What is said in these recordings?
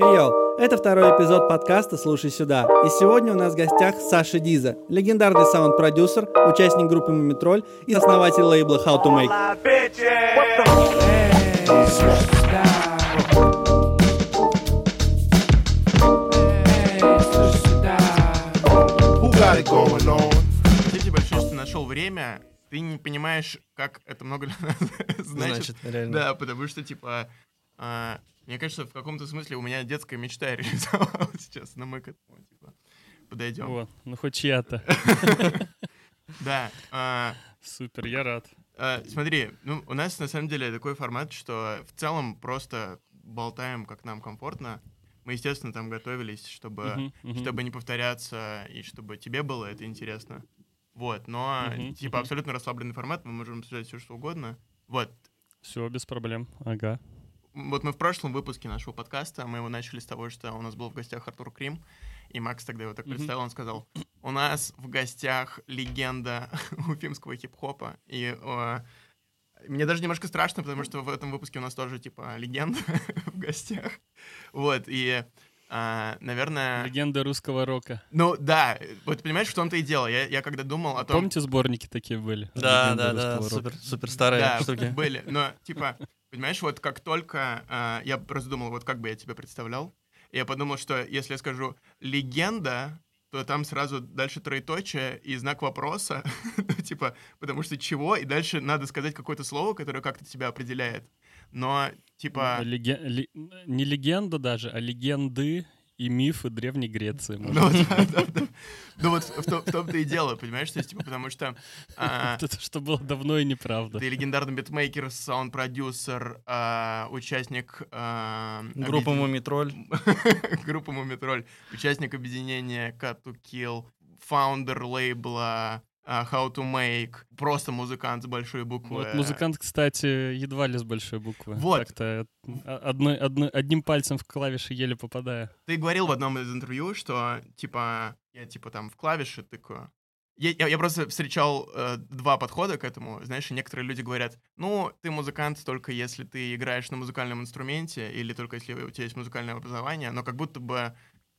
Йоу, это второй эпизод подкаста «Слушай сюда». И сегодня у нас в гостях Саша Диза, легендарный саунд-продюсер, участник группы Мумитроль и основатель лейбла How to Make. Going on? Спасибо большое, что нашел время. Ты не понимаешь, как это много для нас значит. Значит, реально. Да, потому что, типа, а, мне кажется, в каком-то смысле у меня детская мечта реализовалась сейчас, но мы к этому, типа, подойдем. О, ну хоть чья-то. Да, а, Супер, я рад. а, смотри, ну, у нас на самом деле такой формат, что в целом просто болтаем, как нам комфортно. Мы, естественно, там готовились, чтобы чтобы не повторяться и чтобы тебе было это интересно. Вот, но типа абсолютно расслабленный формат, мы можем обсуждать все что угодно. Вот, Все, без проблем. Ага. Вот мы в прошлом выпуске нашего подкаста, мы его начали с того, что у нас был в гостях Артур Крим, и Макс тогда его так Мгм. представил, он сказал, у нас в гостях легенда уфимского хип-хопа, и э, мне даже немножко страшно, потому что в этом выпуске у нас тоже, типа, легенда в гостях. Вот, и, а, наверное... Легенда русского рока. Ну, да, вот понимаешь, в том-то и дело. Я, я когда думал о том... Помните, сборники такие были? Да, Легенда да, да, рока. супер, супер старые да, штуки. были. Но, типа, понимаешь, вот как только... а, я просто думал, вот как бы я тебя представлял. Я подумал, что если я скажу «легенда», то там сразу дальше троеточие и знак вопроса, типа, потому что чего, и дальше надо сказать какое-то слово, которое как-то тебя определяет. Но, типа... Леге- ле- Не легенда даже, а легенды и мифы Древней Греции. Ну, да, да, да. Ну вот в в том-то и дело, понимаешь, то есть, типа, потому что а, Это что было давно и неправда. ты легендарный битмейкер, саунд-продюсер, а, участник а, Группа объедин- Мумитроль. группа Мумитроль, участник объединения Cut to Kill, фаундер лейбла а, How to Make, просто музыкант с большой буквы. Вот музыкант, кстати, едва ли с большой буквы. Вот. Как-то а- одной, одной- одним пальцем в клавиши еле попадая. Ты говорил в одном из интервью, что, типа, я, типа, там в клавиши тыкаю. Я, я- я просто встречал э, два подхода к этому. Знаешь, некоторые люди говорят, ну, ты музыкант только если ты играешь на музыкальном инструменте или только если у тебя есть музыкальное образование, но как будто бы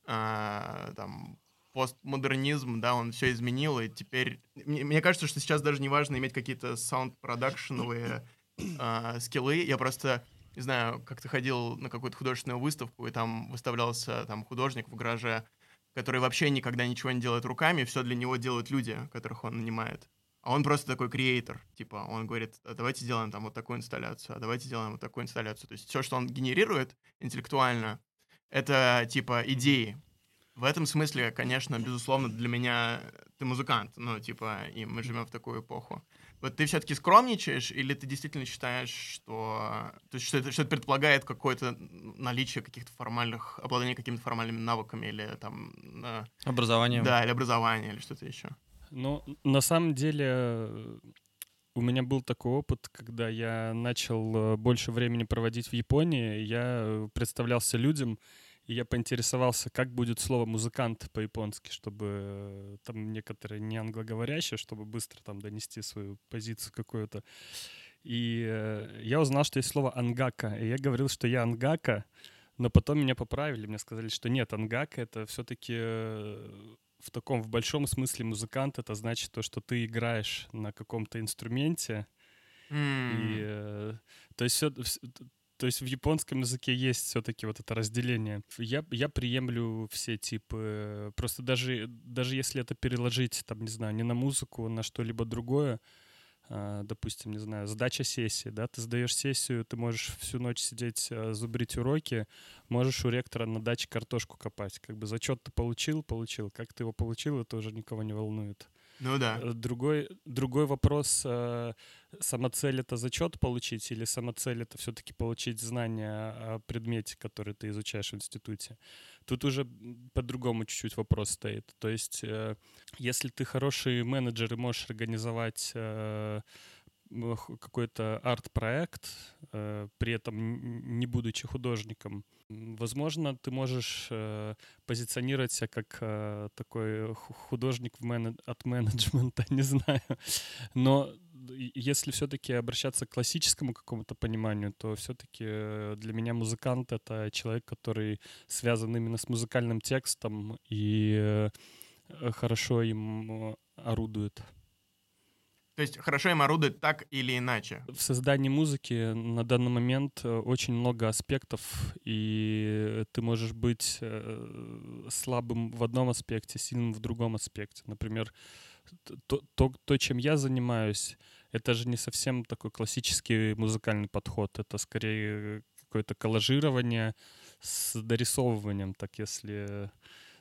э, там постмодернизм, да, он все изменил, и теперь... Мне, мне кажется, что сейчас даже не важно иметь какие-то саунд-продакшеновые э, скиллы. Я просто не знаю, как ты ходил на какую-то художественную выставку, и там выставлялся там художник в гараже, который вообще никогда ничего не делает руками, все для него делают люди, которых он нанимает. А он просто такой креатор, типа, он говорит, «А давайте сделаем там вот такую инсталляцию, а давайте сделаем вот такую инсталляцию. То есть все, что он генерирует интеллектуально, это типа идеи. В этом смысле, конечно, безусловно, для меня ты музыкант, ну, типа, и мы живем в такую эпоху. Вот ты все-таки скромничаешь, или ты действительно считаешь, что, то есть, что, это, что это предполагает какое-то наличие каких-то формальных, обладание какими-то формальными навыками, или там, э, Образование. да, или образование, или что-то еще? Ну, на самом деле, э, у меня был такой опыт, когда я начал э, больше времени проводить в Японии, я э, представлялся людям, и я поинтересовался, как будет слово «музыкант» по-японски, чтобы э, там некоторые не англоговорящие, чтобы быстро там донести свою позицию какую-то. И э, я узнал, что есть слово «ангака», и я говорил, что я ангака, но потом меня поправили, мне сказали, что нет, ангака — это все-таки в таком, в большом смысле музыкант, это значит то, что ты играешь на каком-то инструменте, и, М, э, то есть, всё- вс- т- то есть в японском языке есть все-таки вот это разделение. Я, я приемлю все типы. Просто даже, даже если это переложить, там, не знаю, не на музыку, на что-либо другое, а, допустим, не знаю, сдача сессии, да, ты сдаешь сессию, ты можешь всю ночь сидеть, а, зубрить уроки, можешь у ректора на даче картошку копать. Как бы зачет ты получил, получил. Как ты его получил, это уже никого не волнует. Ну да. Э, Другой, другой вопрос, э, самоцель это зачет получить или самоцель это все-таки получить знания о предмете, который ты изучаешь в институте. Тут уже по-другому чуть-чуть вопрос стоит. То есть, э, если ты хороший менеджер и можешь организовать какой-то арт-проект, э, при этом не будучи художником, возможно, ты можешь э, позиционировать себя как э, такой ху- художник от менеджмента, не знаю. Но если все-таки обращаться к классическому какому-то пониманию, то все-таки для меня музыкант — это человек, который связан именно с музыкальным текстом и э, хорошо им э, орудует. То есть хорошо им орудует так или иначе. В создании музыки на данный момент э, очень много аспектов, и ты можешь быть э, слабым в одном аспекте, сильным в другом аспекте. Например, то, то, то, чем я занимаюсь, это же не совсем такой классический музыкальный подход. Это скорее какое-то коллажирование с дорисовыванием, так если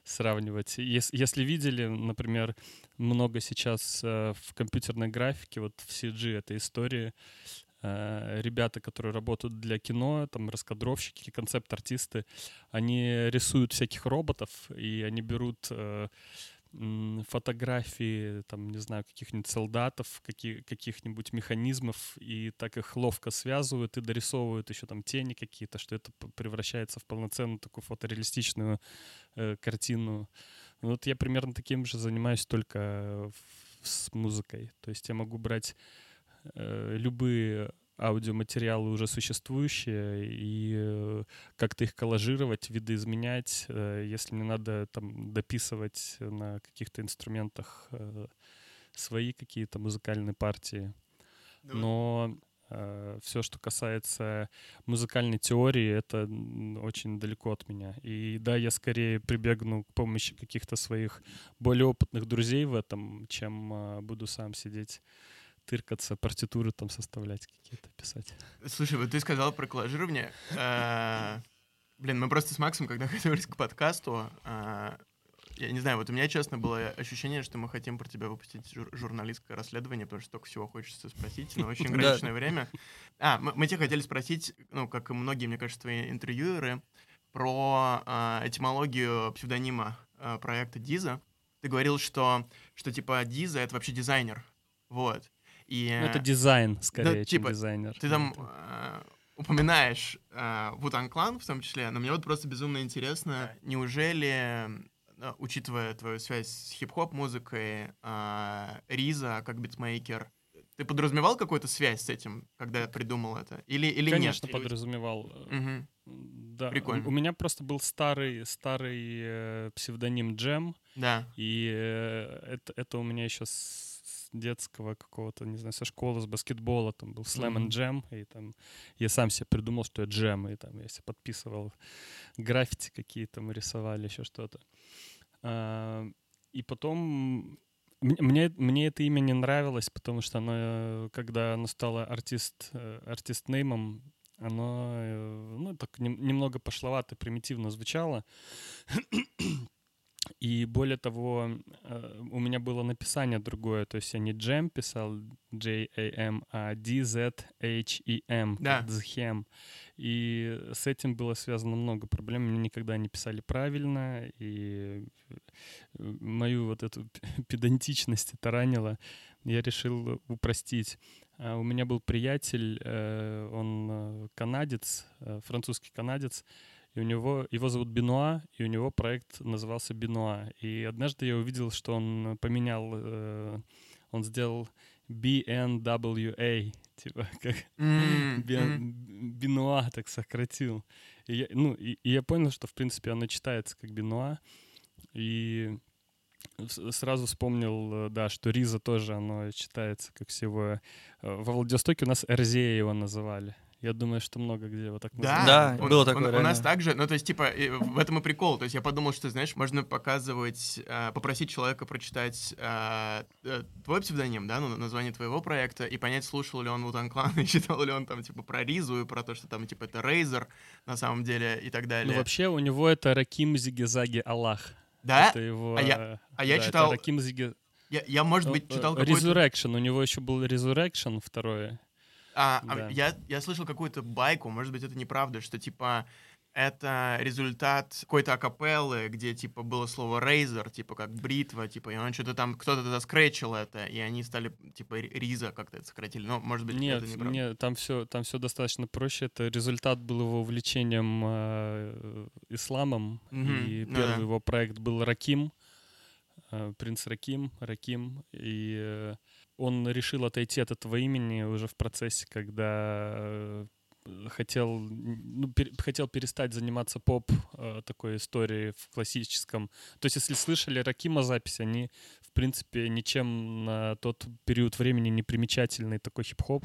сравнивать. Ес- Если видели, например, много сейчас э, в компьютерной графике, вот в CG этой истории, э, ребята, которые работают для кино, там раскадровщики, концепт-артисты, они рисуют всяких роботов, и они берут э, фотографии, там, не знаю, каких-нибудь солдатов, каки- каких-нибудь механизмов, и так их ловко связывают и дорисовывают еще там тени какие-то, что это превращается в полноценную такую фотореалистичную э, картину. Вот я примерно таким же занимаюсь только в- с музыкой. То есть я могу брать э, любые аудиоматериалы уже существующие и э, как-то их коллажировать, видоизменять, э, если мне надо там дописывать на каких-то инструментах э, свои какие-то музыкальные партии. Но все, что касается музыкальной теории, это очень далеко от меня. И да, я скорее прибегну к помощи каких-то своих более опытных друзей в этом, чем буду сам сидеть тыркаться, партитуры там составлять какие-то, писать. Слушай, вот ты сказал про коллажирование. Э, Блин, мы просто с Максом, когда готовились к подкасту, э, я не знаю, вот у меня, честно, было ощущение, что мы хотим про тебя выпустить жур- журналистское расследование, потому что столько всего хочется спросить, но очень ограниченное время. А, мы, мы тебя хотели спросить, ну, как и многие, мне кажется, твои интервьюеры, про э, этимологию псевдонима э, проекта Диза. Ты говорил, что, что типа Диза — это вообще дизайнер. Вот. И, Ну, это дизайн, скорее, чем типа, дизайнер. ты там э, упоминаешь э, Вутан Клан в том числе, но мне вот просто безумно интересно, неужели, э, учитывая твою связь с хип-хоп музыкой, э, Риза как битмейкер, ты подразумевал какую-то связь с этим, когда придумал это? Или, или Конечно, нет? Или- подразумевал. Мгм. Да, Прикольно. У меня просто был старый, старый э, псевдоним Джем, Да. и э, это, это у меня еще с детского какого-то, не знаю, со школы, с баскетбола, там был Slam and Jam, и там я сам себе придумал, что я джем, и там я себе подписывал граффити какие-то, мы рисовали, еще что-то. А, И потом мне, мне это имя не нравилось, потому что оно, э, когда оно стало артист, э, артист-неймом, оно, э, ну, так нем- немного пошловато, примитивно звучало. И более того, э, у меня было написание другое, то есть я не Джем писал, J-A-M, а D-Z-H-E-M, Да. как Дзхем. И с этим было связано много проблем. Мне никогда не писали правильно, и э, мою вот эту педантичность это ранило. Я решил упростить. А У меня был приятель, э, он канадец, французский канадец, и у него, его зовут Бенуа, и у него проект назывался Бенуа. И однажды я увидел, что он поменял, э, он сделал BNWA, типа как мгм. Бенуа так сократил. И я, ну, и, и я понял, что, в принципе, оно читается как Бенуа. И сразу вспомнил, э, да, что Риза тоже, оно читается как всего. Э, Во Владивостоке у нас Эрзея его называли. Я думаю, что много где его так Да. Да, у- было у- такое, У, нас также, ну то есть типа в этом и прикол. То есть я подумал, что знаешь, можно показывать, э, попросить человека прочитать э, э, твой псевдоним, да, ну название твоего проекта и понять, слушал ли он Вутан Клан и читал ли он там типа про Ризу и про то, что там типа это Рейзер на самом деле и так далее. Ну, вообще у него это Раким Зигизаги Аллах. да? Это его... А я- а я да, это читал Раким Зиги... Я, я, может быть, Э, читал э, какой-то... Resurrection. У него еще был Resurrection второе. А, а Да. я, я слышал какую-то байку, может быть, это неправда, что, типа, это результат какой-то акапеллы, где, типа, было слово «рейзер», типа, как бритва, типа, и он что-то там, кто-то тогда скретчил это, и они стали, типа, ри- Риза как-то это сократили. Но, может быть, Нет, это неправда. нет, там все, там все достаточно проще. Это результат был его увлечением э, исламом, Мгм, и ну первый да. его проект был Раким. э, принц Раким, Раким, и э, он решил отойти от этого имени уже в процессе, когда э, хотел, ну, пер- хотел перестать заниматься поп э, такой историей в классическом. То есть, если слышали Ракима запись, они, в принципе, ничем на тот период времени не примечательный такой хип-хоп.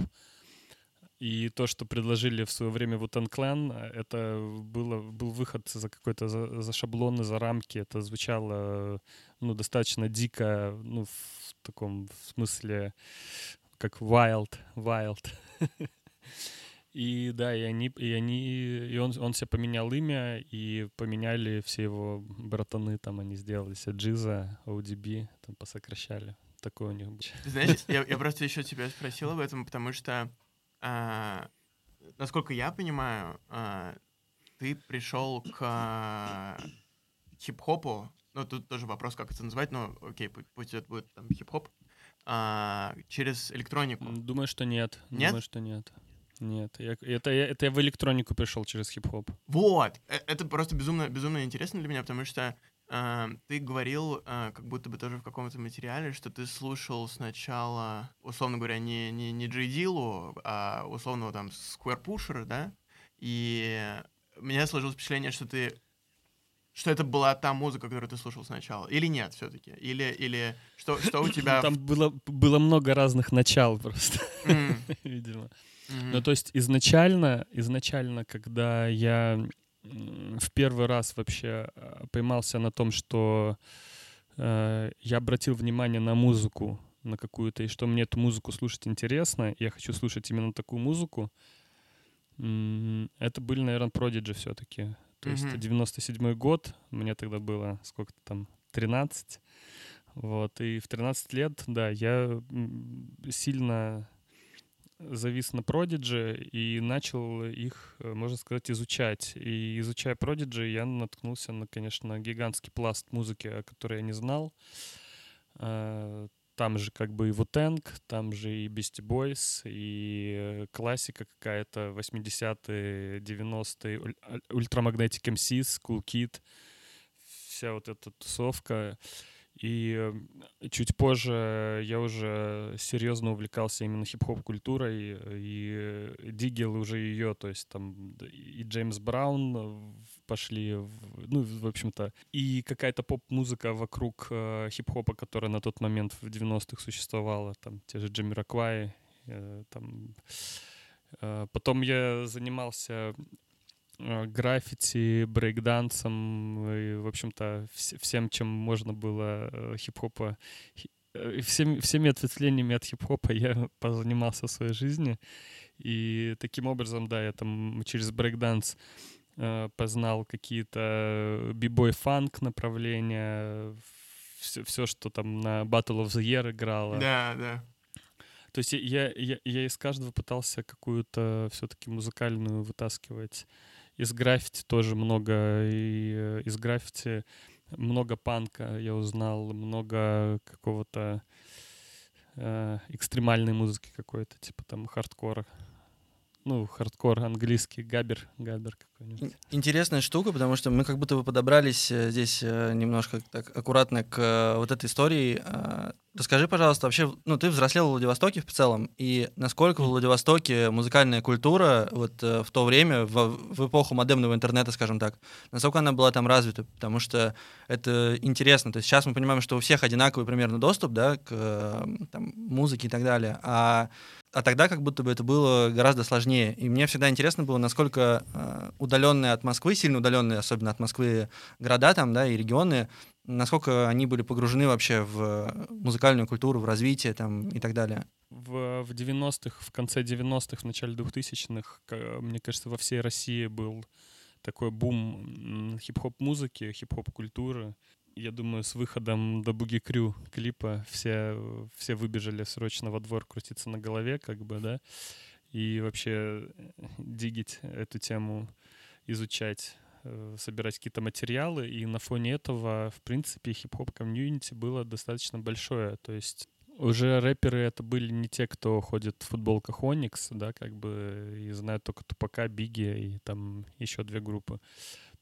И то, что предложили в свое время Вутен Клан, это было, был выход за какой-то за, за шаблоны, за рамки. Это звучало ну, достаточно дико, ну, в таком в смысле, как wild, wild. И да, и они, и они, и он, он себе поменял имя, и поменяли все его братаны, там они сделали себе Джиза, ODB, там посокращали. Такое у них было. Ты знаешь, я, я просто еще тебя спросил об этом, потому что, а, насколько я понимаю, а, ты пришел к а, хип-хопу, ну, тут тоже вопрос, как это назвать, но окей, пу- пусть это будет там хип-хоп, а, через электронику. Думаю, что нет. Нет? Думаю, что нет. Нет, я- это, я, это я в электронику пришел через хип-хоп. Вот, э, это просто безумно, безумно интересно для меня, потому что а, ты говорил, а, как будто бы тоже в каком-то материале, что ты слушал сначала, условно говоря, не, не, не Джей Дилу, а условного там Square Pusher, да? И у меня сложилось впечатление, что ты что это была та музыка, которую ты слушал сначала. Или нет, все-таки? Или, или что, что у тебя... Там было, было много разных начал просто, М, видимо. Ну, то есть изначально, изначально, когда я в первый раз вообще э, поймался на том, что э, я обратил внимание на музыку, на какую-то, и что мне эту музыку слушать интересно, я хочу слушать именно такую музыку, это были, наверное, Prodigy все-таки. То есть Мгм. 97 год, мне тогда было сколько-то там, 13. Вот, и в 13 лет, да, я сильно завис на Prodigy и начал их, э, можно сказать, изучать. И изучая Prodigy, я наткнулся на, конечно, гигантский пласт музыки, о которой я не знал. Там же как бы и Wu-Tang, там же и Beastie Boys, и э, классика какая-то 80-е, 90-е, уль- а- Ultramagnetic MCs, Cool Kid, вся вот эта тусовка. И э, чуть позже я уже серьезно увлекался именно хип-хоп культурой и э, диггел уже ее, то есть там и Джеймс Браун пошли, в- ну, в общем-то, и какая-то поп-музыка вокруг э, хип-хопа, которая на тот момент в 90-х существовала, там те же Джамираквай, э, там. Э, Потом я занимался э, граффити, брейкдансом и, в общем-то, вс- всем, чем можно было э, хип-хопа, хи- э, всем, всеми ответвлениями от хип-хопа я позанимался в своей жизни. И таким образом, да, я там через брейкданс э, познал какие-то бибой фанк направления, все, все, что там на Battle of the Year играло. Да, да. То есть я, я, я из каждого пытался какую-то все-таки музыкальную вытаскивать. Из граффити тоже много, и э, из граффити много панка я узнал, много какого-то э, экстремальной музыки какой-то, типа там хардкора. Ну, хардкор английский, габер, габер какой-нибудь. Ин- Интересная штука, потому что мы как будто бы подобрались э, здесь э, немножко так аккуратно к э, вот этой истории. Расскажи, пожалуйста, вообще, ну, ты взрослел в Владивостоке в целом, и насколько в Владивостоке музыкальная культура вот в то время, в, в эпоху модемного интернета, скажем так, насколько она была там развита? Потому что это интересно. То есть сейчас мы понимаем, что у всех одинаковый примерно доступ, да, к там, музыке и так далее. А а тогда как будто бы это было гораздо сложнее. И мне всегда интересно было, насколько э, удаленные от Москвы, сильно удаленные, особенно от Москвы, города там, да, и регионы, насколько они были погружены вообще в музыкальную культуру, в развитие там и так далее. В, в 90-х, в конце 90-х, в начале 2000-х, ка- мне кажется, во всей России был такой бум м, хип-хоп-музыки, хип-хоп-культуры. Я думаю, с выходом Da Boogie Crew клипа все, все выбежали срочно во двор крутиться на голове, как бы, да, и вообще э, дигить эту тему, изучать, э, собирать какие-то материалы, и на фоне этого, в принципе, хип-хоп-комьюнити было достаточно большое, то есть уже рэперы это были не те, кто ходит в футболках Оникс, да, как бы, и знают только Тупака, Biggie и там еще две группы.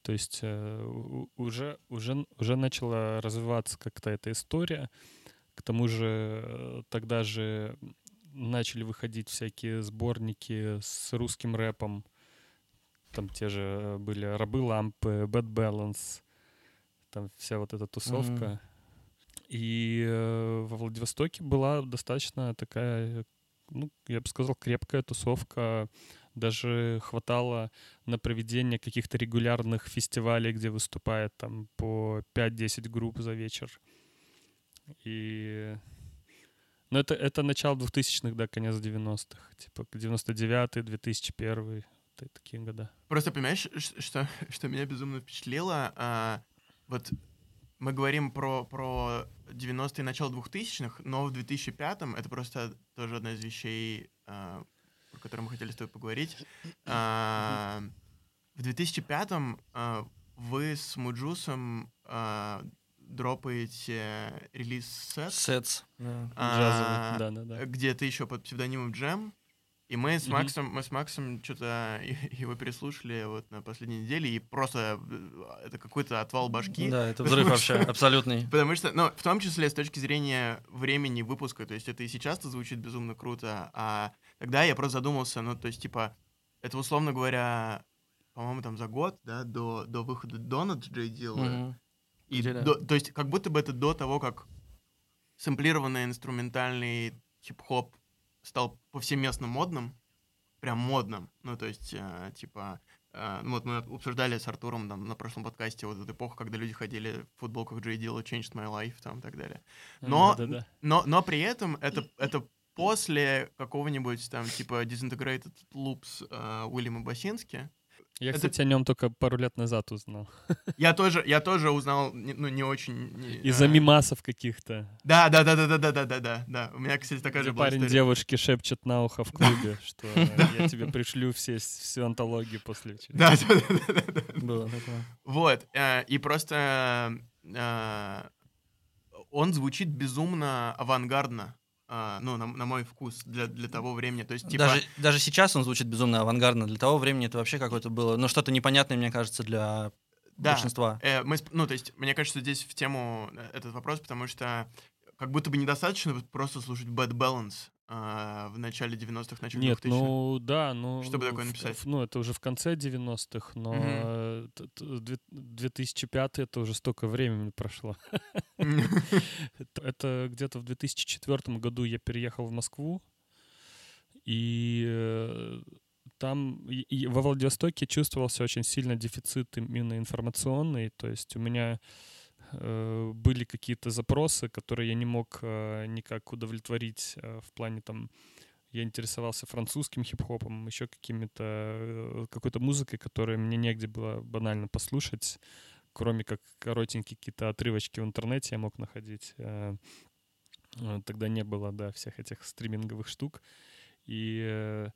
То есть э, уже, уже, уже начала развиваться как-то эта история. К тому же э, тогда же начали выходить всякие сборники с русским рэпом. Там те же были «Рабы лампы», «Bad Balance», там вся вот эта тусовка. И э, во Владивостоке была достаточно такая, ну, я бы сказал, крепкая тусовка. Даже хватало на проведение каких-то регулярных фестивалей, где выступает там по 5-10 групп за вечер. И... Ну, это, это начало 2000-х, да, конец 90-х. Типа 99-й, 2001 вот такие года. Просто понимаешь, что, что меня безумно впечатлило? А, вот мы говорим про, про 90-е, начало 2000-х, но в 2005-м, это просто тоже одна из вещей, а, про которые мы хотели с тобой поговорить. А, в 2005-м а, вы с Муджусом а, дропаете релиз-сет, Сетс. да. а, где ты еще под псевдонимом Джем. И мы с. Максом, мы с Максом что-то его переслушали вот на последней неделе, и просто э, это какой-то отвал башки. Да, это взрыв вообще, абсолютный. Потому что, ну, в том числе с точки зрения времени выпуска, то есть это и сейчас-то звучит безумно круто, а тогда я просто задумался, ну, то есть, типа, это, условно говоря, по-моему, там за год, да, до, до выхода Дона Джей Дилла. Мгм. И да. до- то есть, как будто бы это до того, как сэмплированный инструментальный хип-хоп стал повсеместно модным, прям модным. Ну, то есть, э, типа, э, ну, вот мы обсуждали с Артуром там, на прошлом подкасте вот эту эпоху, когда люди ходили в футболках Джей Дилла, Changed My Life, там, и так далее. Но- Да-да-да. Но, но при этом это, это после какого-нибудь там, типа, Disintegrated Loops э, Уильяма Басински, Я, это- кстати, о нем только пару лет назад узнал. я тоже, я тоже узнал, ну, не очень... не- Из-за э, мимасов каких-то. Да, да, да, да, да, да, да, да, да, да. У меня, кстати, такая Где же была парень история. девушке шепчет на ухо в клубе, что я тебе пришлю все, всю антологию после вечера. Да, да, да, да, да. Было такое. Вот. э, И просто э, он звучит безумно авангардно. Э, Ну, на, на мой вкус, для, для того времени. То есть, типа... Даже, даже сейчас он звучит безумно авангардно. Для того времени это вообще какое-то было, ну, что-то непонятное, мне кажется, для Да. большинства. Э, мы, ну, то есть, мне кажется, здесь в тему э, этот вопрос, потому что как будто бы недостаточно просто слушать Bad Balance э, в начале 90-х, начале Нет, 2000-х. ну да, ну... Что бы такое написать? в- Ну, это уже в конце 90-х, но т- две- 2005 это уже столько времени прошло. Это- где-то в 2004 году я переехал в Москву, и э, там и- во Владивостоке чувствовался очень сильно дефицит именно информационный, то есть у меня были какие-то запросы, которые я не мог э, никак удовлетворить э, в плане там я интересовался французским хип-хопом, еще какими-то э, какой-то музыкой, которую мне негде было банально послушать, кроме как коротенькие какие-то отрывочки в интернете я мог находить. Э, э, Тогда не было, да, всех этих стриминговых штук. И э,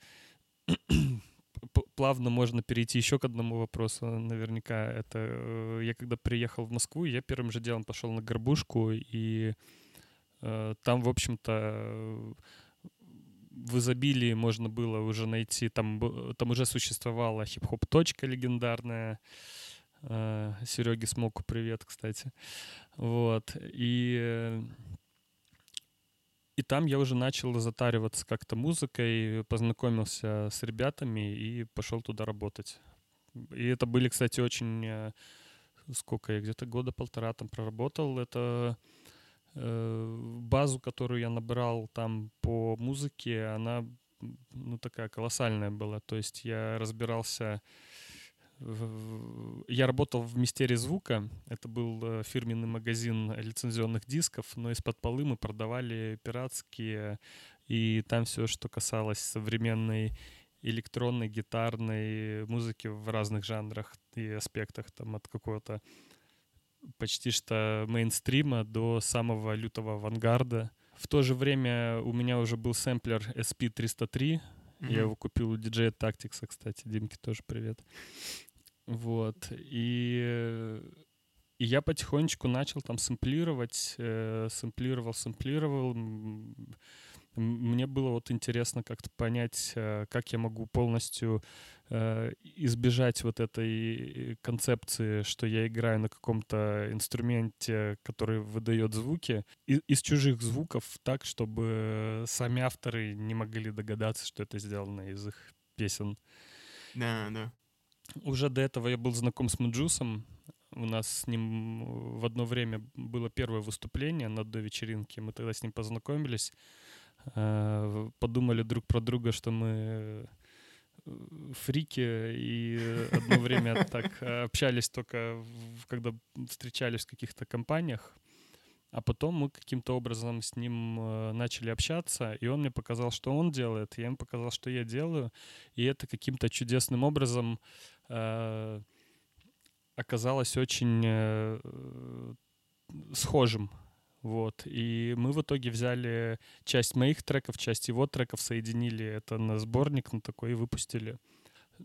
плавно можно перейти еще к одному вопросу. Наверняка это э, я когда приехал в Москву, я первым же делом пошел на горбушку, и э, там, в общем-то, э, в изобилии можно было уже найти, там, там уже существовала хип-хоп точка легендарная. Э, Сереге Смоку привет, кстати. Вот. И э, и там я уже начал затариваться как-то музыкой, познакомился с ребятами и пошел туда работать. И это были, кстати, очень... э, Сколько я где-то года полтора там проработал. Это э, базу, которую я набрал там по музыке, она ну такая колоссальная была. То есть я разбирался я работал в Мистерии звука. Это был э, фирменный магазин лицензионных дисков, но из-под полы мы продавали пиратские, и там все, что касалось современной электронной, гитарной музыки в разных жанрах и аспектах, там от какого-то почти что мейнстрима до самого лютого авангарда. В то же время у меня уже был сэмплер SP303, я Мгм. его купил у диджея Tactics, кстати. Димке тоже привет. Вот. И, и я потихонечку начал там сэмплировать, э, сэмплировал, сэмплировал. Мне было вот интересно как-то понять, э, как я могу полностью э, избежать вот этой концепции, что я играю на каком-то инструменте, который выдает звуки, из чужих звуков так, чтобы сами авторы не могли догадаться, что это сделано из их песен. Да, да. Уже до этого я был знаком с Муджусом. У нас с ним в одно время было первое выступление на одной вечеринке. Мы тогда с ним познакомились. Э, Подумали друг про друга, что мы э, фрики, и одно время так общались только, когда встречались в каких-то компаниях. А потом мы каким-то образом с ним э, начали общаться, и он мне показал, что он делает, я ему показал, что я делаю, и это каким-то чудесным образом э, оказалось очень э, схожим. Вот. И мы в итоге взяли часть моих треков, часть его треков, соединили это на сборник, на такой и выпустили.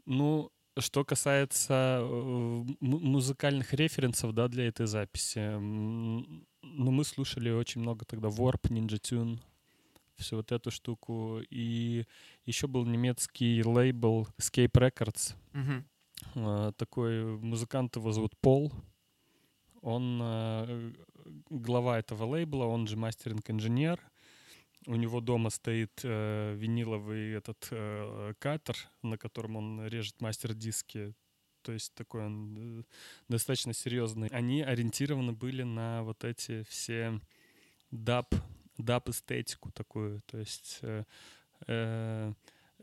Ну, что касается э, музыкальных референсов, да, для этой записи, ну, мы слушали очень много тогда Warp, Ninja Tune, всю вот эту штуку. И еще был немецкий лейбл Escape Records. Э, такой музыкант его зовут Пол. Он э, глава этого лейбла, он же мастеринг-инженер. У него дома стоит э, виниловый этот э, катер, на котором он режет мастер-диски. То есть такой он э, достаточно серьезный. Они ориентированы были на вот эти все даб, даб эстетику такую. То есть э, э,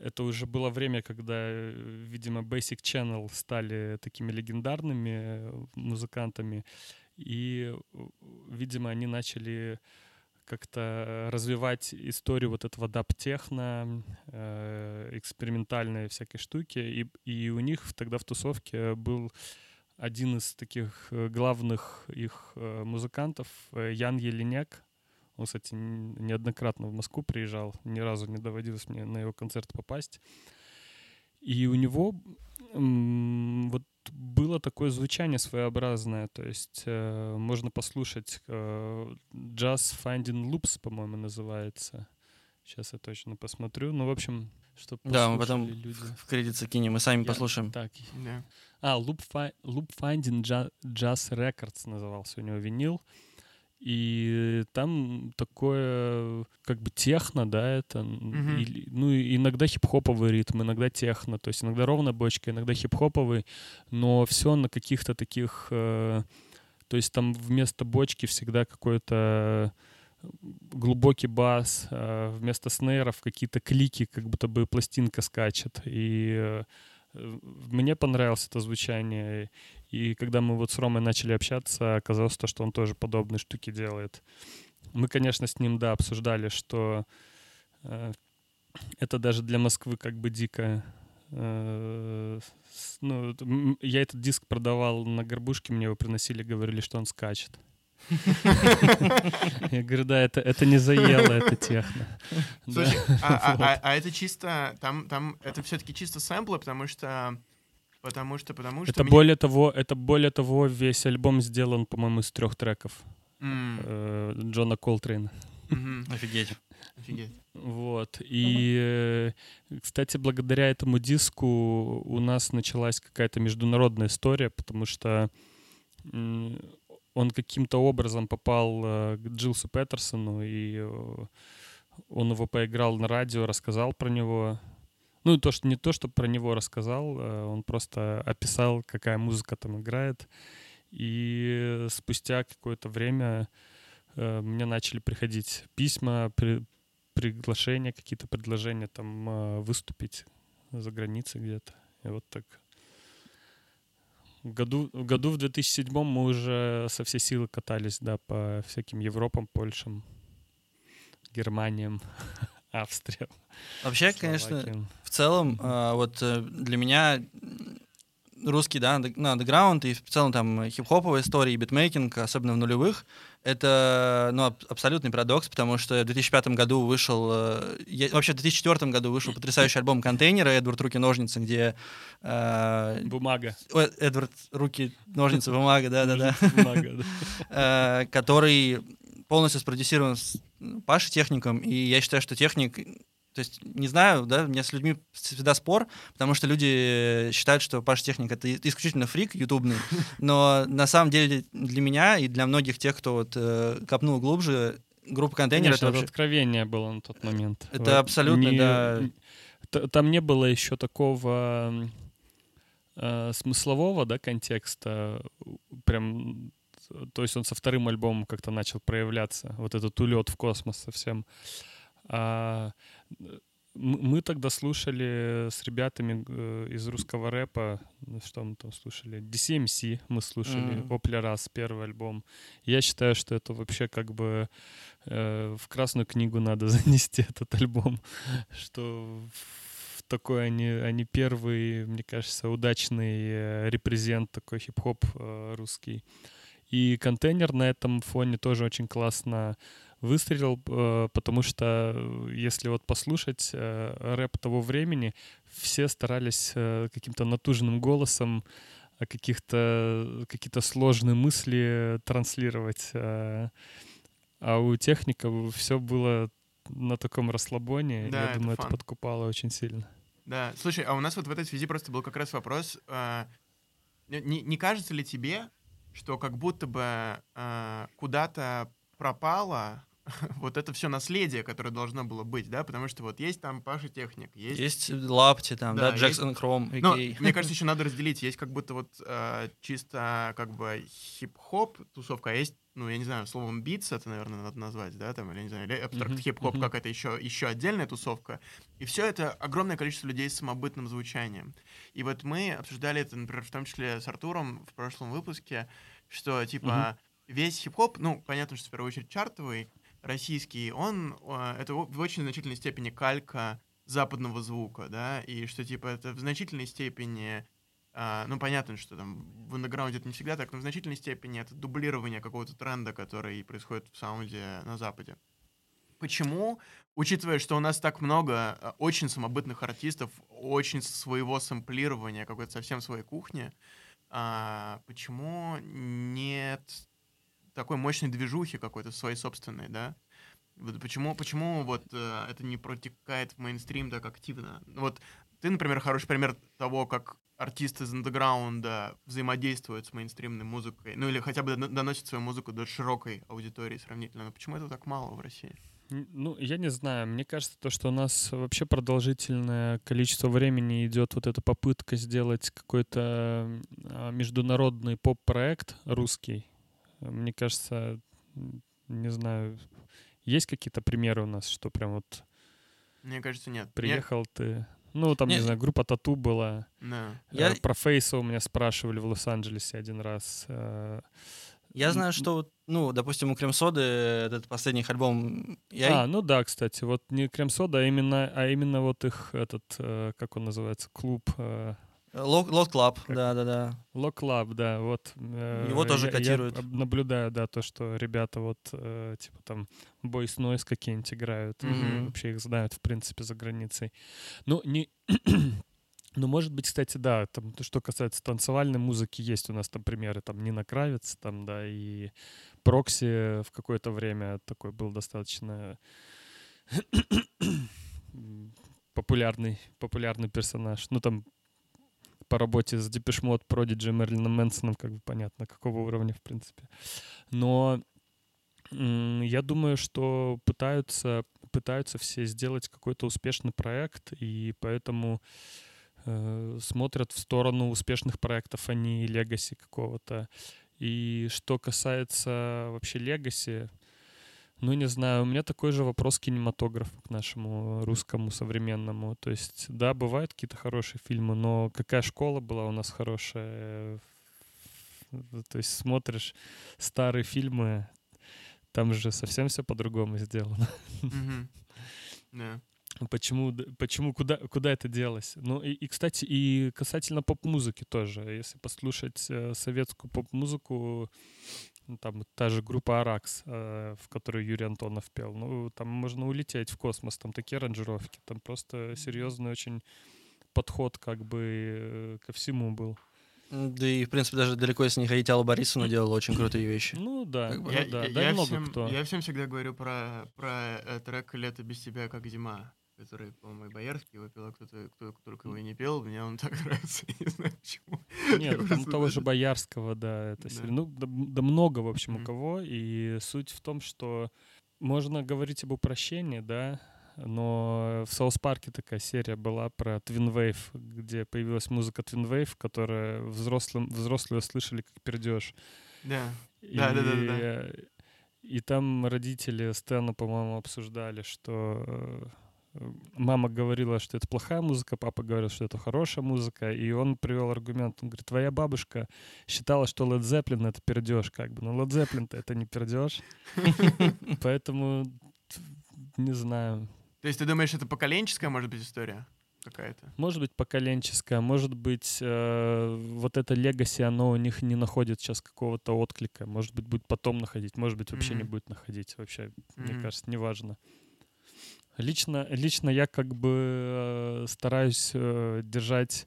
это уже было время, когда, э, видимо, Basic Channel стали такими легендарными э, музыкантами. И, видимо, они начали как-то развивать историю вот этого даб-техно, э, экспериментальной всякой штуки. И, и у них тогда в тусовке был один из таких э, главных их э, музыкантов, э, Ян Еленяк. Он, кстати, неоднократно в Москву приезжал, ни разу не доводилось мне на его концерт попасть. И у него вот было такое звучание своеобразное, то есть э, можно послушать э, Jazz Finding Loops, по-моему, называется. Сейчас я точно посмотрю. Ну, в общем, что Да, мы потом люди. в кредит кинем, мы сами Я- послушаем. Так, Да. а, Loop, Fi- Loop Finding Ja- Jazz Records назывался у него винил. И там такое, как бы техно, да, это, Мгм. или- ну, и иногда хип-хоповый ритм, иногда техно, то есть иногда ровная бочка, иногда хип-хоповый, но все на каких-то таких, э, то есть там вместо бочки всегда какой-то глубокий бас, э, вместо снейров какие-то клики, как будто бы пластинка скачет. И э, э, мне понравилось это звучание. И когда мы вот с Ромой начали общаться, оказалось то, что он тоже подобные штуки делает. Мы, конечно, с ним, да, обсуждали, что э, это даже для Москвы как бы дико. Э, ну, я этот диск продавал на горбушке, мне его приносили, говорили, что он скачет. Я говорю, да, это, это не заело, это техно. Слушай, а, а- а- а это чисто, там, там, это все-таки чисто сэмплы, потому что, потому что, потому что... Это мне- более того, это более того, весь альбом сделан, по-моему, из трех треков М, э, Джона Колтрейна. мгм, Офигеть. Офигеть. Вот. И, э, кстати, благодаря этому диску у нас началась какая-то международная история, потому что он каким-то образом попал э, к Джилсу Петерсону, и э, он его поиграл на радио, рассказал про него. Ну, то, что не то, что про него рассказал, э, он просто описал, какая музыка там играет. И спустя какое-то время э, мне начали приходить письма, при- приглашения, какие-то предложения там э, выступить за границей где-то. И вот так. Году, в году в 2007 мы уже со всей силы катались, да, по всяким Европам, Польшам, Германиям, Австриям. Вообще, конечно, Словакиям. в целом, а, вот э, для меня русский, да, анд- ну, андеграунд и в целом там хип-хоповая история и битмейкинг, особенно в нулевых, это, ну, аб- абсолютный парадокс, потому что в 2005 году вышел, э, я- вообще в 2004 году вышел потрясающий альбом «Контейнеры» Эдвард Руки-ножницы, где э, Бумага. о, Эдвард Руки-ножницы, бумага, да-да-да, Бумага, да. э, который полностью спродюсирован с Пашей Техником, и я считаю, что Техник то есть, не знаю, да, у меня с людьми всегда спор, потому что люди считают, что Паша Техник — это исключительно фрик ютубный, но на самом деле для меня и для многих тех, кто вот э, копнул глубже, группа контейнер это вообще... откровение было на тот момент. Это Вот абсолютно, не- да. Там не было еще такого э, смыслового, да, контекста, прям, то есть он со вторым альбомом как-то начал проявляться, вот этот улет в космос совсем. А, мы тогда слушали с ребятами э, из русского рэпа, ну, что мы там слушали, DCMC мы слушали, Мгм. Опля Раз, первый альбом. Я считаю, что это вообще как бы э, в Красную книгу надо занести этот альбом, что в такой они, они первый, мне кажется, удачный э, репрезент такой хип-хоп э, русский. И контейнер на этом фоне тоже очень классно выстрелил, э, потому что э, если вот послушать э, рэп того времени, все старались э, каким-то натужным голосом э, каких-то какие-то сложные мысли транслировать. э, А у техников все было на таком расслабоне. Да, Я это думаю, это фан. подкупало очень сильно. Да, слушай, а у нас вот в этой связи просто был как раз вопрос, а, не, не- кажется ли тебе, что как будто бы а, куда-то пропало вот это все наследие, которое должно было быть, да, потому что вот есть там Паша Техник, есть... Есть лапти там, Да, да, Джексон Кром, Но, AKA. мне кажется, еще надо разделить. Есть как будто вот а, чисто как бы хип-хоп тусовка, а есть, ну, я не знаю, словом битс это, наверное, надо назвать, да, там, или, не знаю, или абстракт хип-хоп мгм. какая-то еще, еще отдельная тусовка. И все это огромное количество людей с самобытным звучанием. И вот мы обсуждали это, например, в том числе с Артуром в прошлом выпуске, что, типа, весь хип-хоп, ну, понятно, что в первую очередь чартовый, российский, он, а, это в очень значительной степени калька западного звука, да, и что, типа, это в значительной степени, а, ну, понятно, что там в андеграунде это не всегда так, но в значительной степени это дублирование какого-то тренда, который происходит в саунде на Западе. Почему, учитывая, что у нас так много а, очень самобытных артистов, очень своего сэмплирования, какой-то совсем своей кухни, а, почему нет такой мощной движухи какой-то своей собственной, да? Вот почему, почему вот э, это не протекает в мейнстрим так активно? Вот ты, например, хороший пример того, как артисты из андеграунда взаимодействуют с мейнстримной музыкой, ну или хотя бы дон- доносят свою музыку до широкой аудитории сравнительно. Но почему это так мало в России? Ну, я не знаю. Мне кажется, то, что у нас вообще продолжительное количество времени идет вот эта попытка сделать какой-то а, международный поп-проект русский. Мне кажется, не знаю, есть какие-то примеры у нас, что прям вот Мне кажется, нет. Приехал ты... Ну, там, не, Не- знаю, группа Тату была. Да. Я- Э, Про Фейса у меня спрашивали в Лос-Анджелесе один раз. Э, Я знаю, что, вот, ну, допустим, у Крем-Соды этот последний их альбом... Я... А, ну да, кстати, вот не крем-сода, а именно, а именно вот их этот, э, как он называется, клуб... э, Locked Club, Как? да-да-да. Locked Club, да, вот. э, Его тоже я- я котируют. об- наблюдаю, да, то, что ребята вот, э, типа там, Boys Noize какие-нибудь играют. Мгм. Вообще их знают, в принципе, за границей. Ну, не... Ну, может быть, кстати, да, там, то, что касается танцевальной музыки, есть у нас там примеры, там, Нина Кравец, там, да, и Прокси в какое-то время такой был достаточно популярный, популярный персонаж. Ну, там, по работе с Депешмот, Продиджи, Мерлином Мэнсоном, как бы понятно, какого уровня, в принципе. Но я думаю, что пытаются, пытаются все сделать какой-то успешный проект, и поэтому э, смотрят в сторону успешных проектов, а не легаси какого-то. И что касается вообще легаси, ну, не знаю, у меня такой же вопрос к кинематографу, к нашему русскому современному. То есть, да, бывают какие-то хорошие фильмы, но какая школа была у нас хорошая? То есть смотришь старые фильмы, там же совсем все по-другому сделано. Почему, почему куда, куда это делось? Ну и, и, кстати, и касательно поп-музыки тоже. Если послушать э, советскую поп-музыку, ну, там та же группа «Аракс», э, в которой Юрий Антонов пел, ну там можно улететь в космос, там такие аранжировки, там просто серьезный очень подход как бы э, ко всему был. Да и, в принципе, даже далеко если не ходить, Алла Борисовна делала очень крутые вещи. Ну да, Как бы, ну Я, да, я- да и я много всем, кто. я всем всегда говорю про, про э, трек «Лето без тебя, как зима», который, по-моему, и Боярский его пел, а кто-то, кто только его и не пел, мне он так нравится, не знаю почему. Нет, там того же Боярского, да, это Да. Ну, да, много, в общем, у кого. И суть в том, что можно говорить об упрощении, да, но в Саус Парке такая серия была про Tween Wave, где появилась музыка Tween Wave, которая взрослым, взрослые слышали как пердеж. Да, И, Да, да, да, да, да. и там родители Стэна, по-моему, обсуждали, что э, мама говорила, что это плохая музыка, папа говорил, что это хорошая музыка, и он привел аргумент, он говорит, твоя бабушка считала, что Led Zeppelin это пердеж, как бы, но Led Zeppelin-то это не пердеж, поэтому не знаю, То есть ты думаешь, это поколенческая, может быть, история какая-то? может быть поколенческая, может быть э, вот это легаси, оно у них не находит сейчас какого-то отклика, может быть будет потом находить, может быть вообще не Мгм. будет находить, вообще мне Мгм. кажется, неважно. Лично, лично я как бы э, стараюсь э, держать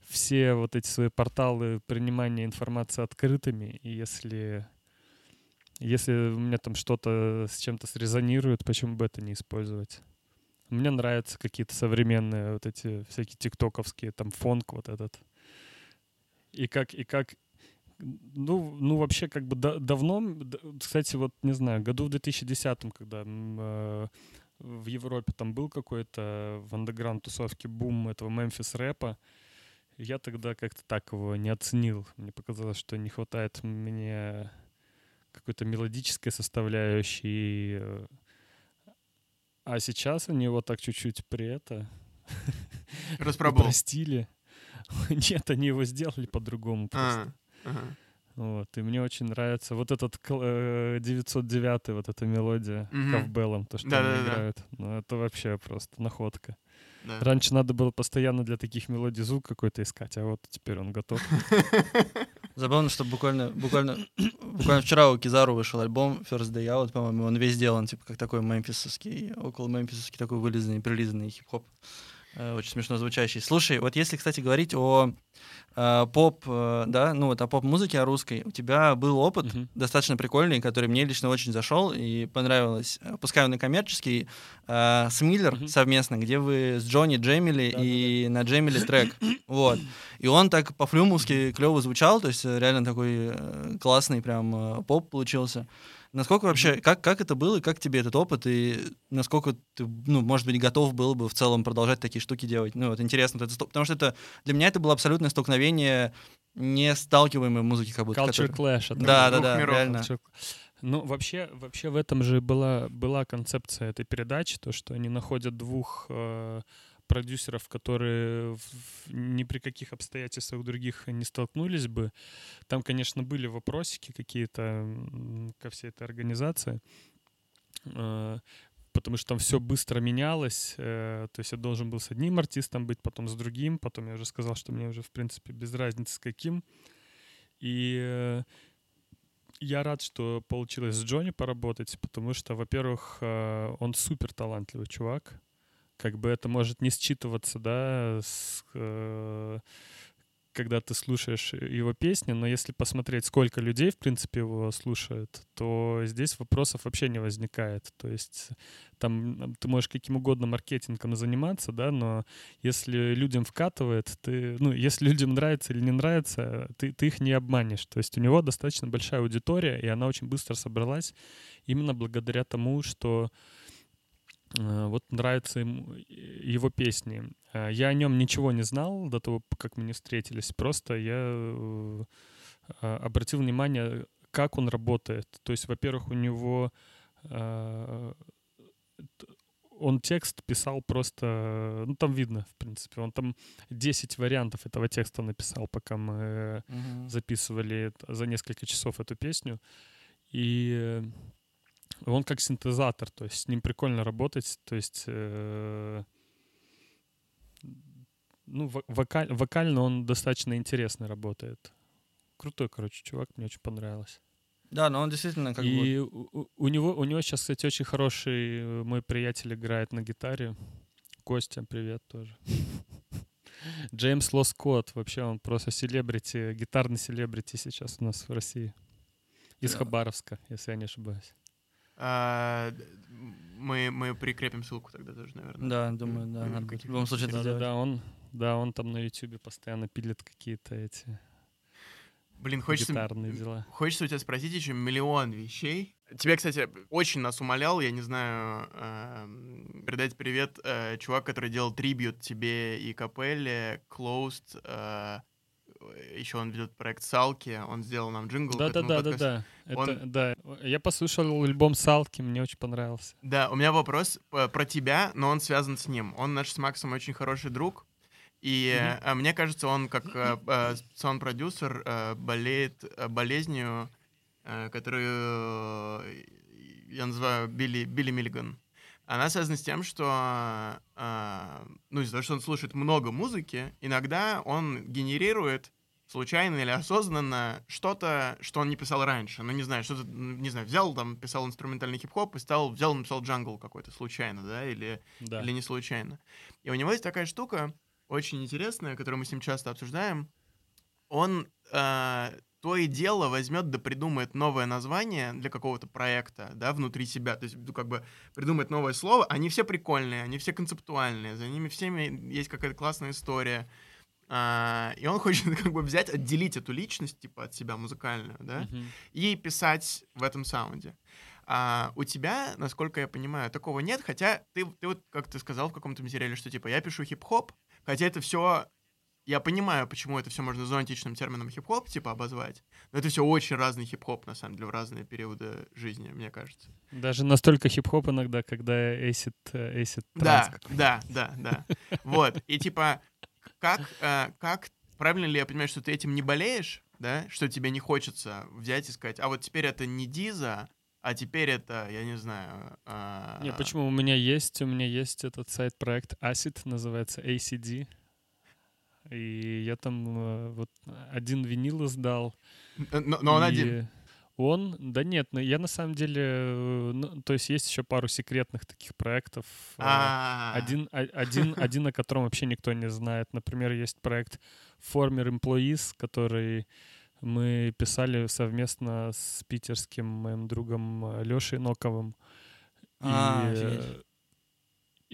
все вот эти свои порталы принимания информации открытыми, и если если у меня там что-то с чем-то срезонирует, почему бы это не использовать? Мне нравятся какие-то современные вот эти всякие тиктоковские, там фонк вот этот. И как, и как, ну, ну вообще как бы да- давно, кстати, вот не знаю, году в 2010, когда э, в Европе там был какой-то в андеграунд тусовке бум этого Мемфис рэпа, я тогда как-то так его не оценил. Мне показалось, что не хватает мне какой-то мелодической составляющей. э, А сейчас они его так чуть-чуть при это Распробовал. упростили. Нет, они его сделали по-другому просто. А, ага. Вот, и мне очень нравится вот этот кл- э, 909 вот эта мелодия Мгм. ковбеллом, то, что они Да-да-да. играют. Ну, это вообще просто находка. Да. Раньше надо было постоянно для таких мелодий звук какой-то искать, а вот теперь он готов. Забавно, что буквально, буквально, буквально вчера у Кизару вышел альбом First Day Out, по-моему, он весь сделан, типа, как такой мемфисовский, около мемфисовский такой вылизанный, прилизанный хип-хоп. Э, Очень смешно звучащий. Слушай, вот если, кстати, говорить о э, поп, э, да, ну вот о поп-музыке, о русской, у тебя был опыт Мгм. достаточно прикольный, который мне лично очень зашел и понравилось. Пускай он и коммерческий, э, с Миллер Мгм. совместно, где вы с Джонни джемили Да-да-да. и на джемили трек. Вот. И он так по-флюмовски клево звучал, то есть э, реально такой э, классный прям поп получился. Насколько вообще, как, как это было, и как тебе этот опыт, и насколько ты, ну, может быть, готов был бы в целом продолжать такие штуки делать? Ну, вот интересно, вот это, потому что это для меня это было абсолютное столкновение не сталкиваемой музыки, как будто. Culture которая- Clash. это Да, да, да, миров. реально. Culture- Ну, вообще, вообще в этом же была, была концепция этой передачи, то, что они находят двух э, продюсеров, которые ни при каких обстоятельствах других не столкнулись бы. Там, конечно, были вопросики какие-то ко всей этой организации, э, потому что там все быстро менялось. э, То есть я должен был с одним артистом быть, потом с другим, потом я уже сказал, что мне уже, в принципе, без разницы с каким. И э, я рад, что получилось с Джонни поработать, потому что, во-первых, он супер талантливый чувак. Как бы это может не считываться, да, с, э, когда ты слушаешь его песни, но если посмотреть, сколько людей, в принципе, его слушают, то здесь вопросов вообще не возникает. То есть там ты можешь каким угодно маркетингом заниматься, да, но если людям вкатывает, ты, ну, если людям нравится или не нравится, ты, ты их не обманешь. То есть у него достаточно большая аудитория, и она очень быстро собралась именно благодаря тому, что вот нравятся ему его песни. Э, Я о нем ничего не знал до того, как мы не встретились. Просто я э, обратил внимание, как он работает. То есть, во-первых, у него э, он текст писал просто, ну там видно, в принципе, он там 10 вариантов этого текста написал, пока мы э, Мгм. записывали за несколько часов эту песню. И э, он как синтезатор, то есть с ним прикольно работать, то есть э, ну, во- вокаль- вокально он достаточно интересно работает. Крутой, короче, чувак, мне очень понравилось. Да, но он действительно как бы... И у, у- у него, у него сейчас, кстати, очень хороший э, мой приятель играет на гитаре. Костя, привет тоже. Джеймс Лоскотт, вообще он просто селебрити, гитарный селебрити сейчас у нас в России. Из Да. Хабаровска, если я не ошибаюсь. А, мы, мы прикрепим ссылку тогда тоже, наверное. Да, думаю, да, надо в любом случае это Да, да, сделать. да, он, да, он там на Ютубе постоянно пилит какие-то эти Блин, хочется, гитарные дела. хочется у тебя спросить еще миллион вещей. Тебе, кстати, очень нас умолял, я не знаю, эм, передать привет, э, чувак, который делал трибют тебе и Капелле, Closed, э, еще он ведет проект Салки, он сделал нам джингл. Да, да, да, да, да. Он- Это, да. Я послушал альбом Салки, мне очень понравился. Да, у меня вопрос э, про тебя, но он связан с ним. Он наш с Максом очень хороший друг. И э, мне кажется, он как э, э, саунд-продюсер э, болеет болезнью, э, которую я называю Билли, Билли Миллиган. Она связана с тем, что, э, ну, из-за того, что он слушает много музыки, иногда он генерирует случайно или осознанно что-то, что он не писал раньше. Ну, не знаю, что-то, ну, не знаю, взял там, писал инструментальный хип-хоп и стал, взял, написал джангл какой-то случайно, да, или, Да. или не случайно. И у него есть такая штука, очень интересная, которую мы с ним часто обсуждаем. Он э, то и дело возьмет да придумает новое название для какого-то проекта, да, внутри себя. То есть, ну, как бы придумает новое слово. Они все прикольные, они все концептуальные, за ними всеми есть какая-то классная история. А, и он хочет как бы взять, отделить эту личность, типа, от себя музыкальную, да, Мгм. и писать в этом саунде. А у тебя, насколько я понимаю, такого нет, хотя ты, ты вот, как ты сказал в каком-то материале, что типа я пишу хип-хоп, хотя это все, я понимаю, почему это все можно зонтичным термином хип-хоп типа обозвать, но это все очень разный хип-хоп, на самом деле, в разные периоды жизни, мне кажется. Даже настолько хип-хоп иногда, когда эсид, э, эсид Да, транс да, да, да. Вот, и типа, как, э, как, правильно ли я понимаю, что ты этим не болеешь, да, что тебе не хочется взять и сказать, а вот теперь это не Диза, а теперь это, я не знаю... а, Не, почему? У меня есть, у меня есть этот сайт-проект Acid, называется ACD. И я там э, вот один винил издал. Но, но он и один. Он? Да нет, но я на самом деле... э, ну, то есть есть еще пару секретных таких проектов. э, А, Один, один, один, о котором вообще никто не знает. Например, есть проект Former Employees, который мы писали совместно с питерским моим другом Лешей Ноковым. А, и, э,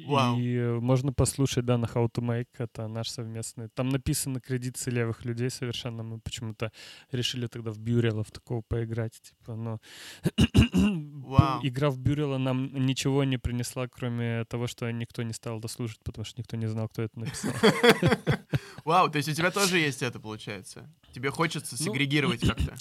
Вау. и можно послушать, да, на How to Make, это наш совместный. Там написаны кредиты левых людей совершенно. Мы почему-то решили тогда в Бюрелов такого поиграть. Типа, но Вау. игра в Бюрела нам ничего не принесла, кроме того, что никто не стал дослушать, потому что никто не знал, кто это написал. Вау, то есть у тебя тоже есть это, получается? Тебе хочется Ну, сегрегировать как-то?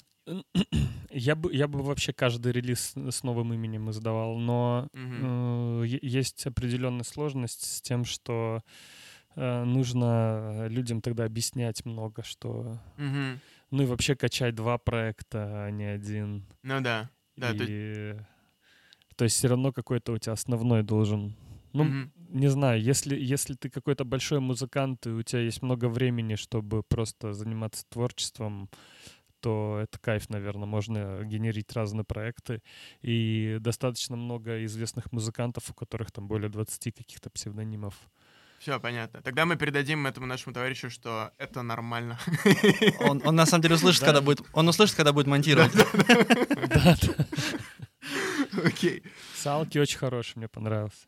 Я бы, я бы вообще каждый релиз с новым именем издавал, но Мгм. э, есть определенная сложность с тем, что э, нужно людям тогда объяснять много, что... Мгм. Ну и вообще качать два проекта, а не один. Ну да. Да, И... То есть все равно какой-то у тебя основной должен... Ну, Мгм. не знаю, если, если ты какой-то большой музыкант, и у тебя есть много времени, чтобы просто заниматься творчеством, то это кайф, наверное, можно генерить разные проекты. И достаточно много известных музыкантов, у которых там более 20 каких-то псевдонимов. Все, понятно. Тогда мы передадим этому нашему товарищу, что это нормально. Он, он на самом деле услышит, Да. когда будет, он услышит, когда будет монтировать. Да. Окей. Салки очень хороший, мне понравился.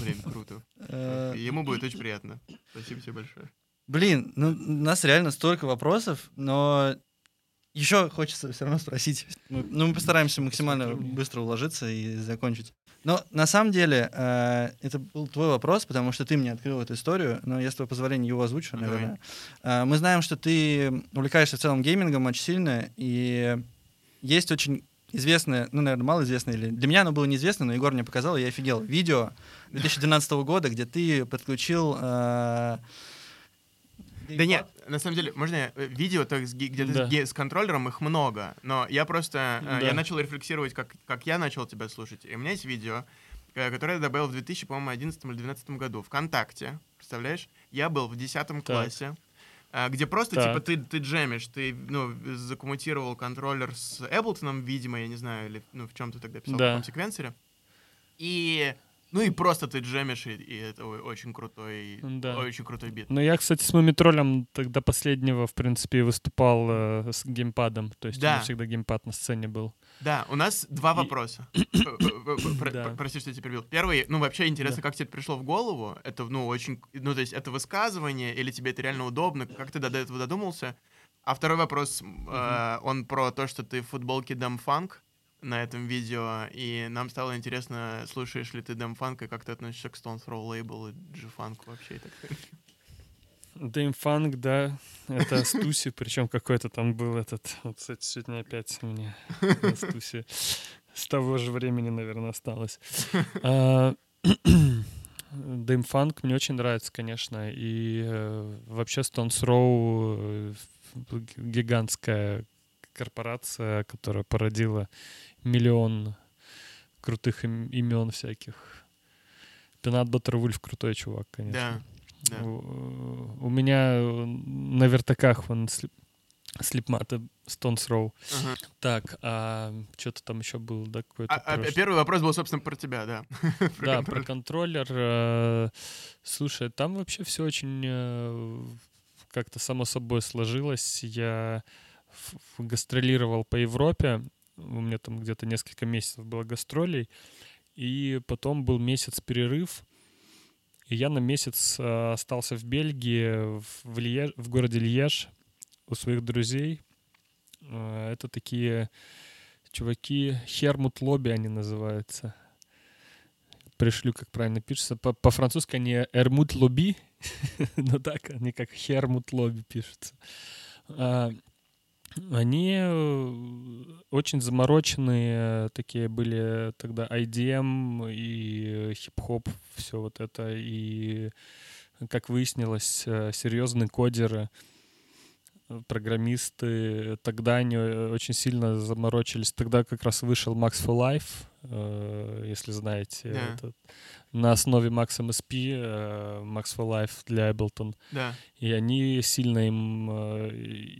Блин, круто. Э, Ему будет очень приятно. Спасибо тебе большое. Блин, ну у нас реально столько вопросов, но еще хочется все равно спросить. Мы- ну, мы постараемся максимально быстро уложиться и закончить. Но на самом деле э, это был твой вопрос, потому что ты мне открыл эту историю, но я с твоего позволения его озвучу, Ну, наверное. Э, мы знаем, что ты увлекаешься в целом геймингом очень сильно, и есть очень известное, ну, наверное, малоизвестное, или для меня оно было неизвестно, но Егор мне показал, и я офигел. Видео 2012 года, где ты подключил... э, Да нет, на самом деле, можно я, э, видео так, с ги- где ты с Да. ге- с контроллером, их много, но я просто, э, я Да. начал рефлексировать, как, как я начал тебя слушать, и у меня есть видео, э, которое я добавил в 2000, по-моему, 11 или 12 году, ВКонтакте, представляешь? Я был в 10 классе, где просто, Так. типа, ты, ты джемишь, ты, ну, закоммутировал контроллер с Эблтоном, видимо, я не знаю, или, ну, в чем ты тогда писал, в Да. каком секвенсоре, и Ну и просто ты джемишь, и, и это очень крутой, Да. очень крутой бит. Но я, кстати, с Мумитролем тогда последнего, в принципе, выступал э, с геймпадом. То есть у Да. меня всегда геймпад на сцене был. Да, у нас два И- вопроса. Э, э, э, про- Да. Прости, что я тебя перебил. Первый, ну вообще интересно, как тебе это пришло в голову? Это, ну, очень, ну, то есть это высказывание, или тебе это реально удобно? Как ты до этого додумался? А второй вопрос, э, он про то, что ты в футболке Funk на этом видео, и нам стало интересно, слушаешь ли ты Funk, и как ты относишься к Stone Throw Label и G-Funk вообще и так далее. Дэйм Фанк, да, это Стуси, причем какой-то там был этот, вот, кстати, сегодня опять мне Стуси с того же времени, наверное, осталось. А, Дэйм Фанк мне очень нравится, конечно, и э, вообще Stones Row э, гигантская корпорация, которая породила миллион крутых им- имен всяких. Пенат Баттер Вульф крутой чувак, конечно. Да, да. У у меня на вертаках вон слип- слипматы Stones Row. Ага. Так, а что-то там еще было, да, какой-то А- а прошлый? Первый вопрос был, собственно, про тебя, да. Про Да, контроль. про контроллер. э, Слушай, там вообще все очень э, как-то само собой сложилось. Я гастролировал по Европе. У меня там где-то несколько месяцев было гастролей. И потом был месяц перерыв. И я на месяц э, остался в Бельгии, в, Льеж- в городе Льеж, у своих друзей. Э, Это такие чуваки, Хермут Лобби они называются пришлю, как правильно пишется. По- По-французски они Эрмут Лоби, но так они как Хермут Лоби пишутся. Они э, очень замороченные такие были тогда IDM и хип-хоп, все вот это. И, как выяснилось, э, серьезные кодеры, э, программисты. Тогда они очень сильно заморочились. Тогда как раз вышел Max for Life, если знаете. Да. этот, на основе Max MSP, э, Max for Life для Ableton. Да. И они сильно им э,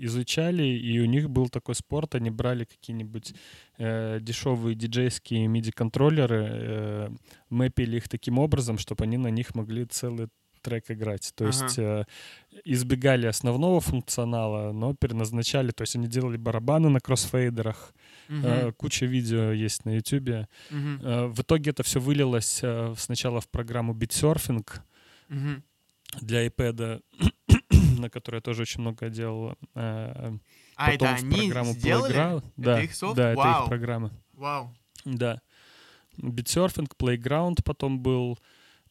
изучали, и у них был такой спорт, они брали какие-нибудь э, дешевые диджейские MIDI-контроллеры, э, мэпили их таким образом, чтобы они на них могли целый трек играть. То Ага. есть э, избегали основного функционала, но переназначали, то есть они делали барабаны на кроссфейдерах, Э, куча видео есть на YouTube. Мгм. Э, в итоге это все вылилось э, сначала в программу BitSurfing, Мгм. для iPad, на которой я тоже очень много делал. А, Потом это в они программу сделали? Playground. Да, их софт? да, это Вау. их программа. Вау. Да. Bitsurfing, Playground потом был.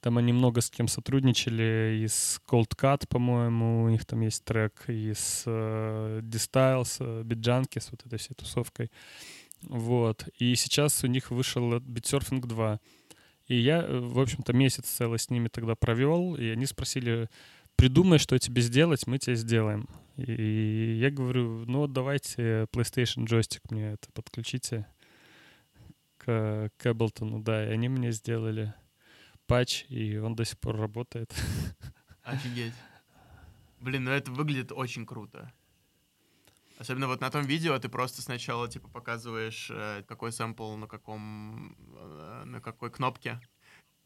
Там они много с кем сотрудничали. И с Cold Cut, по-моему, у них там есть трек. И с э, D-Styles, э, с вот этой всей тусовкой. Вот. И сейчас у них вышел Bitsurfing 2. И я, э, в общем-то, месяц целый с ними тогда провел. И они спросили, придумай, что тебе сделать, мы тебе сделаем. И я говорю, ну давайте PlayStation джойстик мне это подключите к, к Ableton, да, и они мне сделали патч, и он до сих пор работает. Офигеть. Блин, ну это выглядит очень круто. Особенно вот на том видео ты просто сначала типа показываешь, э, какой сэмпл на каком, э, на какой кнопке,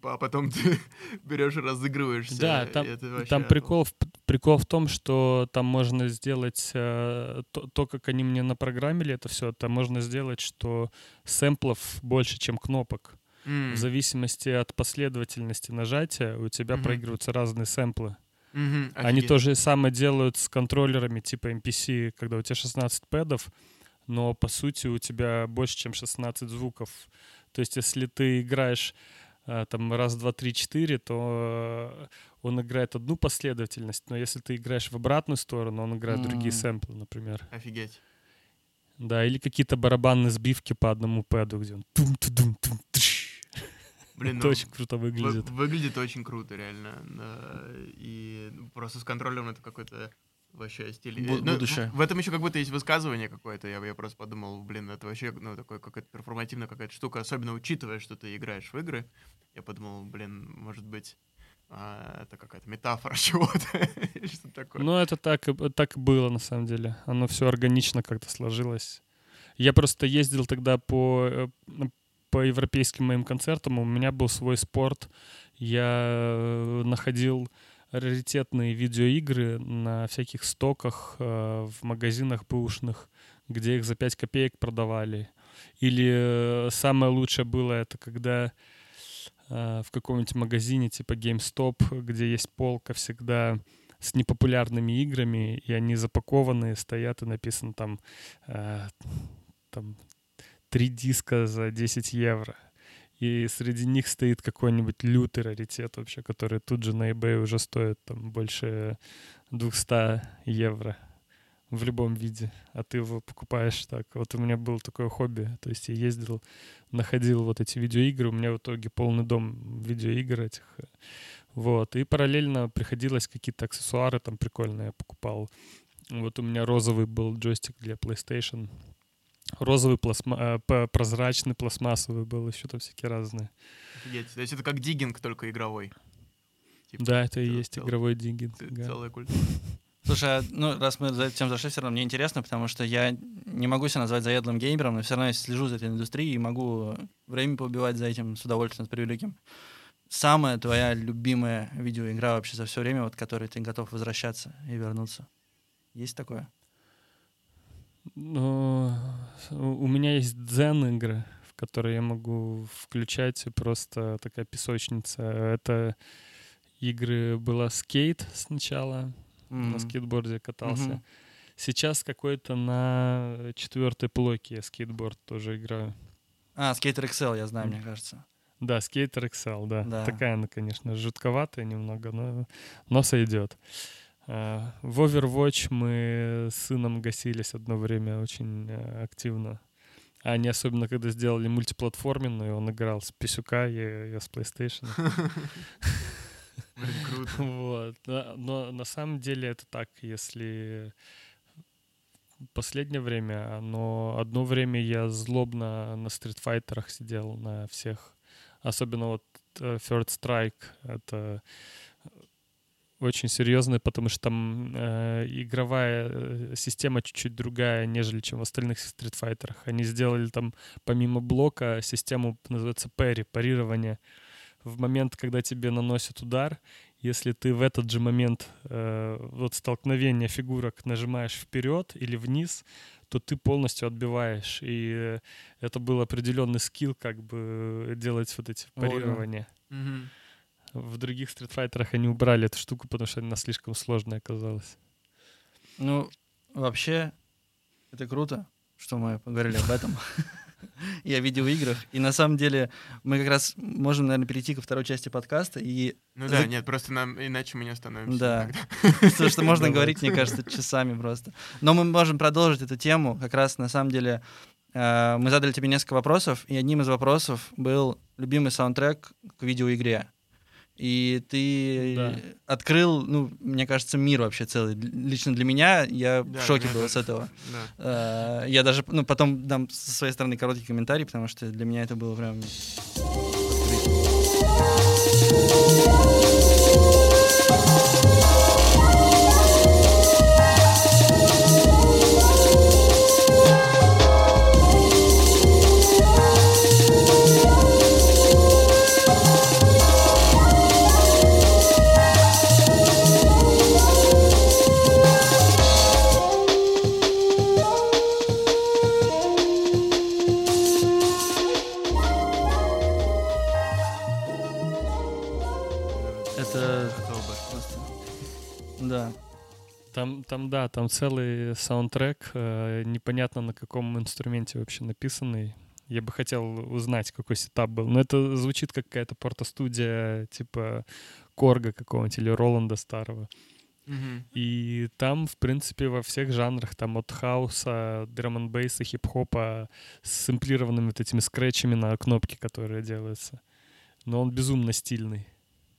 а потом ты берешь и разыгрываешься. Да, там, там прикол, в, прикол в том, что там можно сделать э, то, то, как они мне напрограммили это все, там можно сделать, что сэмплов больше, чем кнопок. В зависимости от последовательности нажатия у тебя Мгм. проигрываются разные сэмплы. мгм, Они то же самое делают с контроллерами типа MPC, когда у тебя 16 пэдов, но по сути у тебя больше, чем 16 звуков. То есть если ты играешь а, там раз, два, три, четыре, то э, он играет одну последовательность, но если ты играешь в обратную сторону, он играет другие М. сэмплы, например. Офигеть. Да, или какие-то барабанные сбивки по одному пэду, где он тум-тудум-тум, тш. Блин, Это ну, очень круто вы- выглядит. выглядит очень круто, реально. да, И просто с контролем это какой-то вообще стиль. Бу- Ну, будущее. В, в этом еще как будто есть высказывание какое-то. Я, я просто подумал, блин, это вообще ну, такой какая-то перформативная какая-то штука, особенно учитывая, что ты играешь в игры. Я подумал, блин, может быть, а, это какая-то метафора чего-то что-то такое. Ну, это так, и- так было, на самом деле. Оно все органично как-то сложилось. Я просто ездил тогда по, э, по европейским моим концертам у меня был свой спорт. Я э, находил раритетные видеоигры на всяких стоках э, в магазинах бэушных, где их за 5 копеек продавали. Или э, самое лучшее было это когда в каком-нибудь магазине типа GameStop, где есть полка всегда с непопулярными играми, и они запакованные, стоят и написано там, э, там три диска за 10 евро. И среди них стоит какой-нибудь лютый раритет вообще, который тут же на eBay уже стоит там больше 200 евро в любом виде, а ты его покупаешь так. Вот у меня было такое хобби, то есть я ездил, находил вот эти видеоигры, у меня в итоге полный дом видеоигр этих. Вот, и параллельно приходилось какие-то аксессуары там прикольные покупал. Вот у меня розовый был джойстик для PlayStation, розовый пластма... э, прозрачный пластмассовый был, еще там всякие разные. Офигеть. То есть это как диггинг, только игровой. Типа, да, это и есть цел- игровой диггинг. да. Целая культура. Слушай, а, ну, раз мы за этим зашли, все равно мне интересно, потому что я не могу себя назвать заедлым геймером, но все равно я слежу за этой индустрией и могу время поубивать за этим с удовольствием, с превеликим. Самая твоя любимая видеоигра вообще за все время, вот которой ты готов возвращаться и вернуться? Есть такое? Ну, у меня есть дзен игры, в которые я могу включать просто такая песочница. Это игры была скейт сначала, на М. скейтборде катался. Мгм. Сейчас какой-то на четвертой плоке я скейтборд тоже играю. А, Skater XL, я знаю, М. мне кажется. Да, скейтер XL, да. Да. Такая она, конечно, жутковатая немного, но, но сойдет. А, В Overwatch мы с сыном гасились одно время очень э, активно. А Они особенно, когда сделали мультиплатформенную, он играл с Писюка, я, я с PlayStation. Блин, круто. Вот. Но на самом деле это так, если последнее время, но одно время я злобно на стритфайтерах сидел на всех. Особенно вот э, Third Strike. Это очень серьезно, потому что там э, игровая э, система чуть-чуть другая, нежели чем в остальных стритфайтерах. Они сделали там помимо блока систему, называется пари, парирование. В момент, когда тебе наносят удар, если ты в этот же момент э, вот столкновения фигурок нажимаешь вперед или вниз, то ты полностью отбиваешь. И э, это был определенный скилл, как бы делать вот эти парирования. Мгм. В других стритфайтерах они убрали эту штуку, потому что она слишком сложная оказалась. Ну, вообще, это круто, что мы поговорили об этом. И о видеоиграх. И на самом деле мы как раз можем, наверное, перейти ко второй части подкаста. И Ну да, нет, просто нам иначе мы не остановимся. Да. потому что можно говорить, мне кажется, часами просто. Но мы можем продолжить эту тему. Как раз на самом деле э, мы задали тебе несколько вопросов, и одним из вопросов был любимый саундтрек к видеоигре. И ты Да. открыл, ну, мне кажется, мир вообще целый. Лично для меня я Да, в шоке был с этого. Да. Э, Я даже, ну, потом дам со своей стороны короткий комментарий, потому что для меня это было прям... Там, там, да, там целый саундтрек, э, непонятно на каком инструменте вообще написанный. Я бы хотел узнать, какой сетап был. Но это звучит как какая-то портостудия типа Корга какого-нибудь или Роланда старого. Мгм. И там, в принципе, во всех жанрах, там от хауса, драм бейса, хип-хопа, с сэмплированными вот этими скретчами на кнопки, которые делаются. Но он безумно стильный.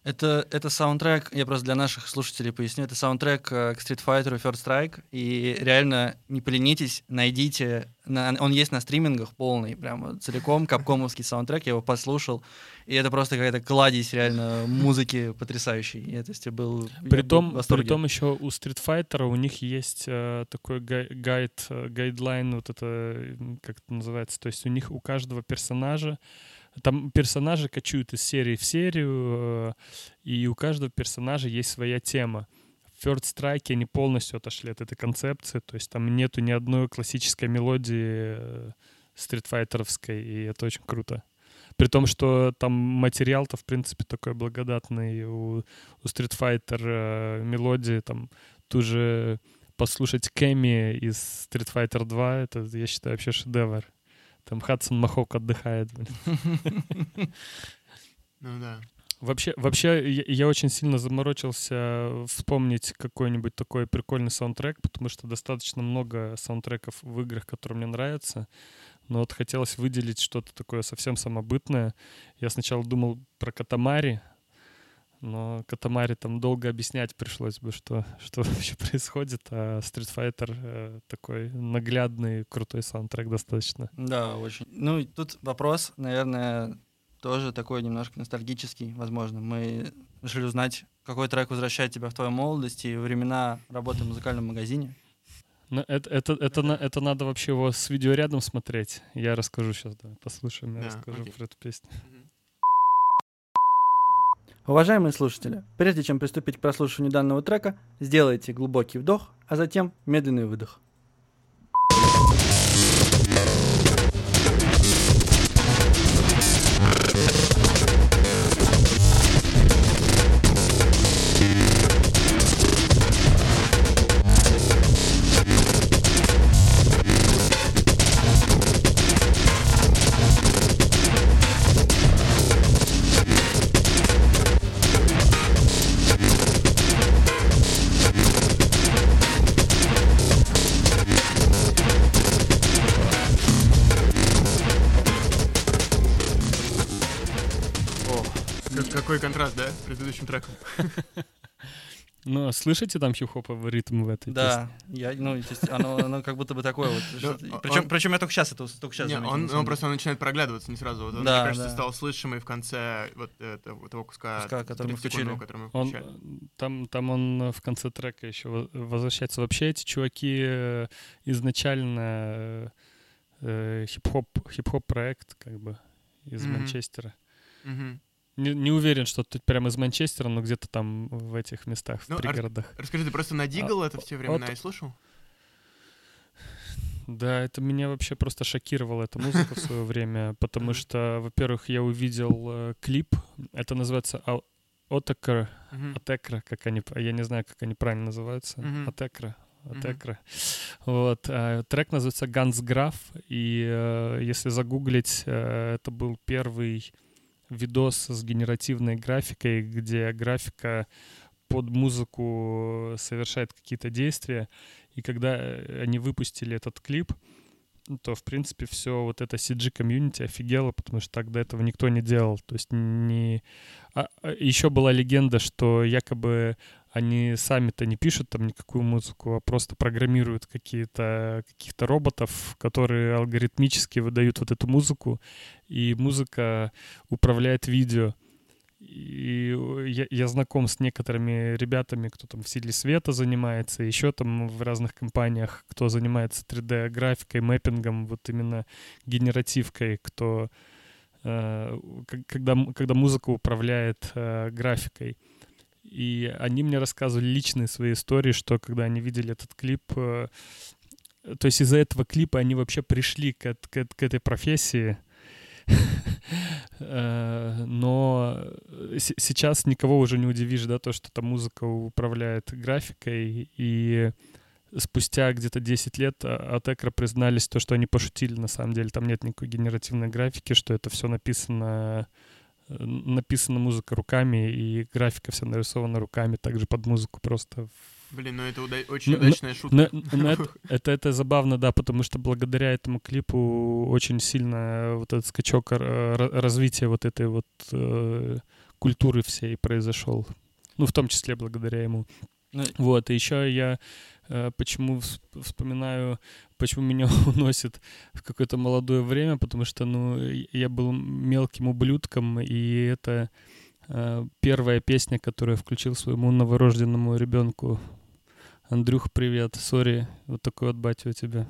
Это, это саундтрек, я просто для наших слушателей поясню, это саундтрек э, к Street Fighter Third Strike, и реально не поленитесь, найдите, на, он есть на стримингах полный, прямо целиком, капкомовский саундтрек, я его послушал, и это просто какая-то кладезь реально музыки потрясающей, и это есть, был, При я был том, в восторге. при том еще у Street Fighter у них есть э, такой гай- гайд, э, гайдлайн, вот это, как это называется, то есть у них у каждого персонажа, там персонажи кочуют из серии в серию, э, и у каждого персонажа есть своя тема. В Third Strike они полностью отошли от этой концепции, то есть там нету ни одной классической мелодии э, стритфайтеровской, и это очень круто. При том, что там материал-то, в принципе, такой благодатный у, у Street Fighter э, мелодии, там ту же послушать Кэми из Street Fighter 2, это, я считаю, вообще шедевр. Там Хадсон Махок отдыхает. Ну да. Вообще, вообще я, я очень сильно заморочился вспомнить какой-нибудь такой прикольный саундтрек, потому что достаточно много саундтреков в играх, которые мне нравятся. Но вот хотелось выделить что-то такое совсем самобытное. Я сначала думал про Катамари, но Катамари там долго объяснять пришлось бы, что, что вообще происходит, а Street Fighter э, такой наглядный, крутой саундтрек достаточно. Да, очень. Ну, и тут вопрос, наверное, тоже такой немножко ностальгический, возможно. Мы решили узнать, какой трек возвращает тебя в твою молодость и времена работы в музыкальном магазине. Ну, это, это, это, на- это надо вообще его с видеорядом смотреть. Я расскажу сейчас, да, послушаем, я Да, расскажу окей. про эту песню. Уважаемые слушатели, прежде чем приступить к прослушиванию данного трека, сделайте глубокий вдох, а затем медленный выдох. Предыдущим треком? Ну, а слышите там хип-хоповый ритм в этой Да, я, ну, то есть оно, оно как будто бы такое вот. он- Причем, причем я только сейчас это только сейчас Не, заметил, он, он просто он начинает проглядываться не сразу. Вот он, Да, мне кажется, да. стал слышимый в конце вот этого, того куска, Куска, который мы 30-секундного, включили. который мы Он, включали. э, там, там он в конце трека еще во- возвращается. Вообще эти чуваки э, изначально э, э, хип-хоп, хип-хоп проект как бы из Мгм. Манчестера. Мгм. Не, не уверен, что тут прямо из Манчестера, но где-то там в этих местах, в Ну, пригородах. Расскажи, ты просто надигал это в те времена вот- и слушал? Да, это меня вообще просто шокировала эта музыка в свое время, потому что, во-первых, я увидел э, клип, это называется Мгм. Атекра, как они, я не знаю, как они правильно называются, Мгм. Атекра. Вот, а, трек называется Ганс Граф, и э, если загуглить, э, это был первый видос с генеративной графикой, где графика под музыку совершает какие-то действия, и когда э, они выпустили этот клип, то, в принципе, все вот это CG-комьюнити офигело, потому что так до этого никто не делал. То есть не... еще была легенда, что якобы они сами-то не пишут там никакую музыку, а просто программируют какие-то каких-то роботов, которые алгоритмически выдают вот эту музыку, и музыка управляет видео. И я, я знаком с некоторыми ребятами, кто там в силе света занимается, еще там в разных компаниях, кто занимается 3D-графикой, мэппингом, вот именно генеративкой, кто э, когда, когда музыка управляет э, графикой. И они мне рассказывали личные свои истории, что когда они видели этот клип, э, то есть из-за этого клипа они вообще пришли к, к к этой профессии. Э, Но сейчас никого уже не удивишь, да, то, что эта музыка управляет графикой, и спустя где-то 10 лет а- от Экра признались то, что они пошутили, на самом деле там нет никакой генеративной графики, что это все написано написана музыка руками, и графика вся нарисована руками, также под музыку просто. Блин, ну это уда- очень Ну, ну, удачная шутка. Но, но это, это, это забавно, да, потому что благодаря этому клипу очень сильно вот этот скачок э, ра- развития вот этой вот э, культуры всей произошел. Ну, в том числе благодаря ему. Ну, Вот, и еще я почему вс- вспоминаю, почему меня уносит в какое-то молодое время, потому что, ну, я был мелким ублюдком, и это э, первая песня, которую я включил своему новорожденному ребенку. Андрюх, привет, сори, вот такой вот батя у тебя.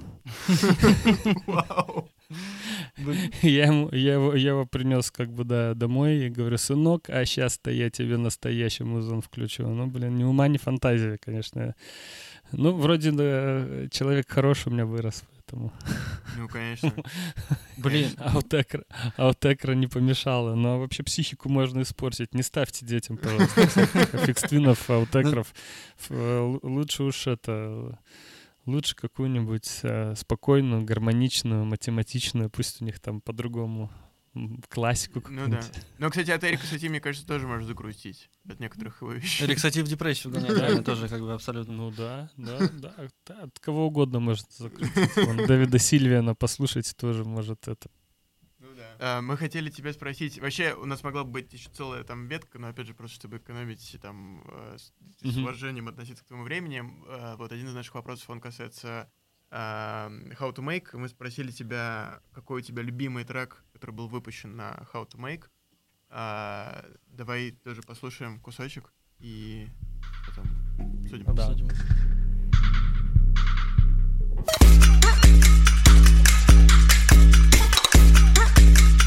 Вау. Я, ему, я, его, я его принес как бы да, домой и говорю, сынок, а сейчас-то я тебе настоящий музон включу. Ну, блин, ни ума, ни фантазии, конечно. Ну, вроде да, человек хороший у меня вырос, поэтому Ну, конечно. Блин, аутекра, аутекра не помешала. Но вообще психику можно испортить. Не ставьте детям, пожалуйста, фикствинов, аутекров. Ф- л- Лучше уж это... Лучше какую-нибудь э, спокойную, гармоничную, математичную, пусть у них там по-другому классику Ну да. Но, кстати, от Эрика Сати, мне кажется, тоже можно загрустить. От некоторых его вещей. рексатив депрессию гоняет, реально тоже как бы абсолютно. Ну да, да, да, да, от кого угодно может закрутить. Вон, Дэвида Сильвиана послушать тоже может это. Ну да. А, Мы хотели тебя спросить, вообще у нас могла бы быть еще целая там ветка, но опять же просто чтобы экономить там э, с, с уважением относиться к твоему времени. э, Вот один из наших вопросов, он касается How to Make. Мы спросили тебя, какой у тебя любимый трек, который был выпущен на How to Make. А, Давай тоже послушаем кусочек и потом судим. Да. Обсудим. Блин,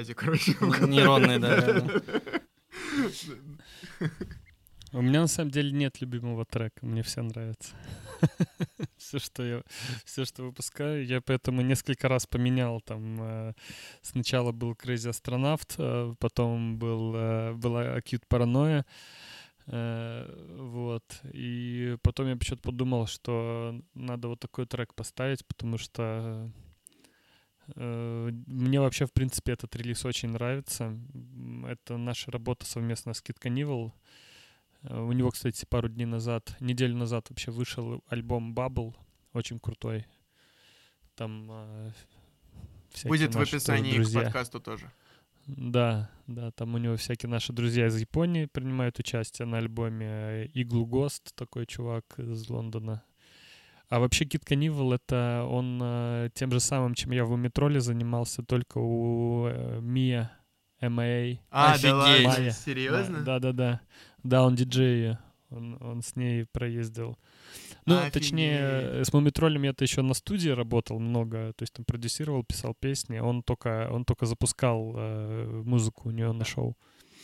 связи, короче. Нейронные, да. У меня на самом деле нет любимого трека, мне все нравится. Все, что я, все, что выпускаю, я поэтому несколько раз поменял. Там э, сначала был Crazy Astronaut, э, потом был, э, была Acute Paranoia, э, вот. И потом я почему-то подумал, что надо вот такой трек поставить, потому что мне вообще, в принципе, этот релиз очень нравится. Это наша работа совместно с Kid Cannibal. Э, У него, кстати, пару дней назад, неделю назад вообще вышел альбом Bubble, очень крутой. Там э, всякие Будет в описании к друзья. подкасту тоже. Да, да, там у него всякие наши друзья из Японии принимают участие на альбоме. Иглу Гост, такой чувак из Лондона. А вообще Кит Канивал это он э, тем же самым, чем я в Уметроле занимался, только у э, Мия МА. А, Офигеть. да ладно, серьезно? Да, да, да. Да, он диджей. Он, он с ней проездил. Ну, точнее, Офигеть. с Мумитролем я-то еще на студии работал много, то есть там продюсировал, писал песни. Он только, он только запускал э, музыку у нее на шоу.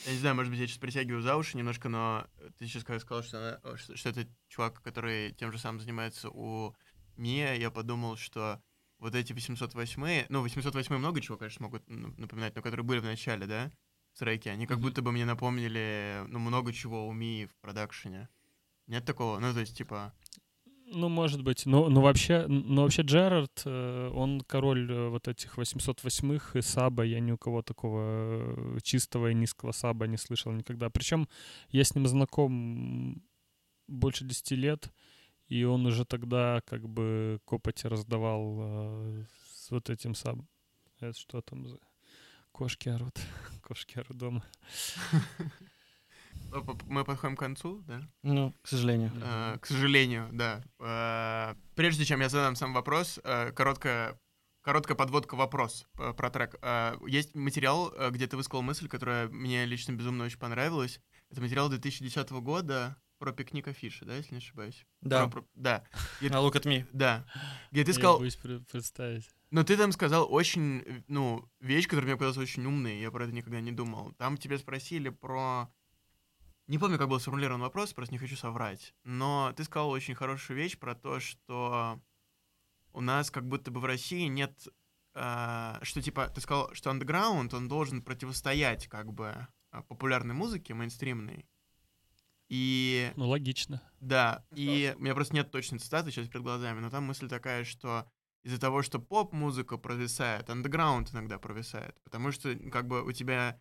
Я не знаю, может быть, я сейчас притягиваю за уши немножко, но ты сейчас когда сказал, что, она- что, что это чувак, который тем же самым занимается у Мия, я подумал, что вот эти 808, ну, 808 много чего, конечно, могут напоминать, но которые были в начале, да, в треке, они как будто бы мне напомнили, ну, много чего у Мии в продакшене. Нет такого? Ну, то есть, типа, Ну, может быть. Но, но вообще, но вообще Джерард, э, он король э, вот этих 808-х и саба. Я ни у кого такого э, чистого и низкого саба не слышал никогда. Причем я с ним знаком больше 10 лет, и он уже тогда как бы копоти раздавал с вот этим сабом. Это что там за... Кошки орут. Кошки орут дома. э, мы подходим к концу, да? Ну, к сожалению. Э, К сожалению, да. Э, Прежде чем я задам сам вопрос, короткая, короткая подводка вопрос про трек. Э, Есть материал, где ты высказал мысль, которая мне лично безумно очень понравилась. Это материал 2010 года, про пикник афиши, да, если не ошибаюсь? Да, Про- про- да, Где- на Look at Me. да. Где ты Я сказал, пре- представить. но ты там сказал очень, ну, вещь, которая мне показалась очень умной, я про это никогда не думал. Там тебя спросили про... Не помню, как был сформулирован вопрос, просто не хочу соврать. Но ты сказал очень хорошую вещь про то, что у нас как будто бы в России нет... э, что типа, ты сказал, что андеграунд, он должен противостоять как бы э, популярной музыке, мейнстримной. И Ну, логично. да, и у меня просто нет точной цитаты сейчас перед глазами, но там мысль такая, что из-за того, что поп-музыка провисает, андеграунд иногда провисает, потому что ну, как бы у тебя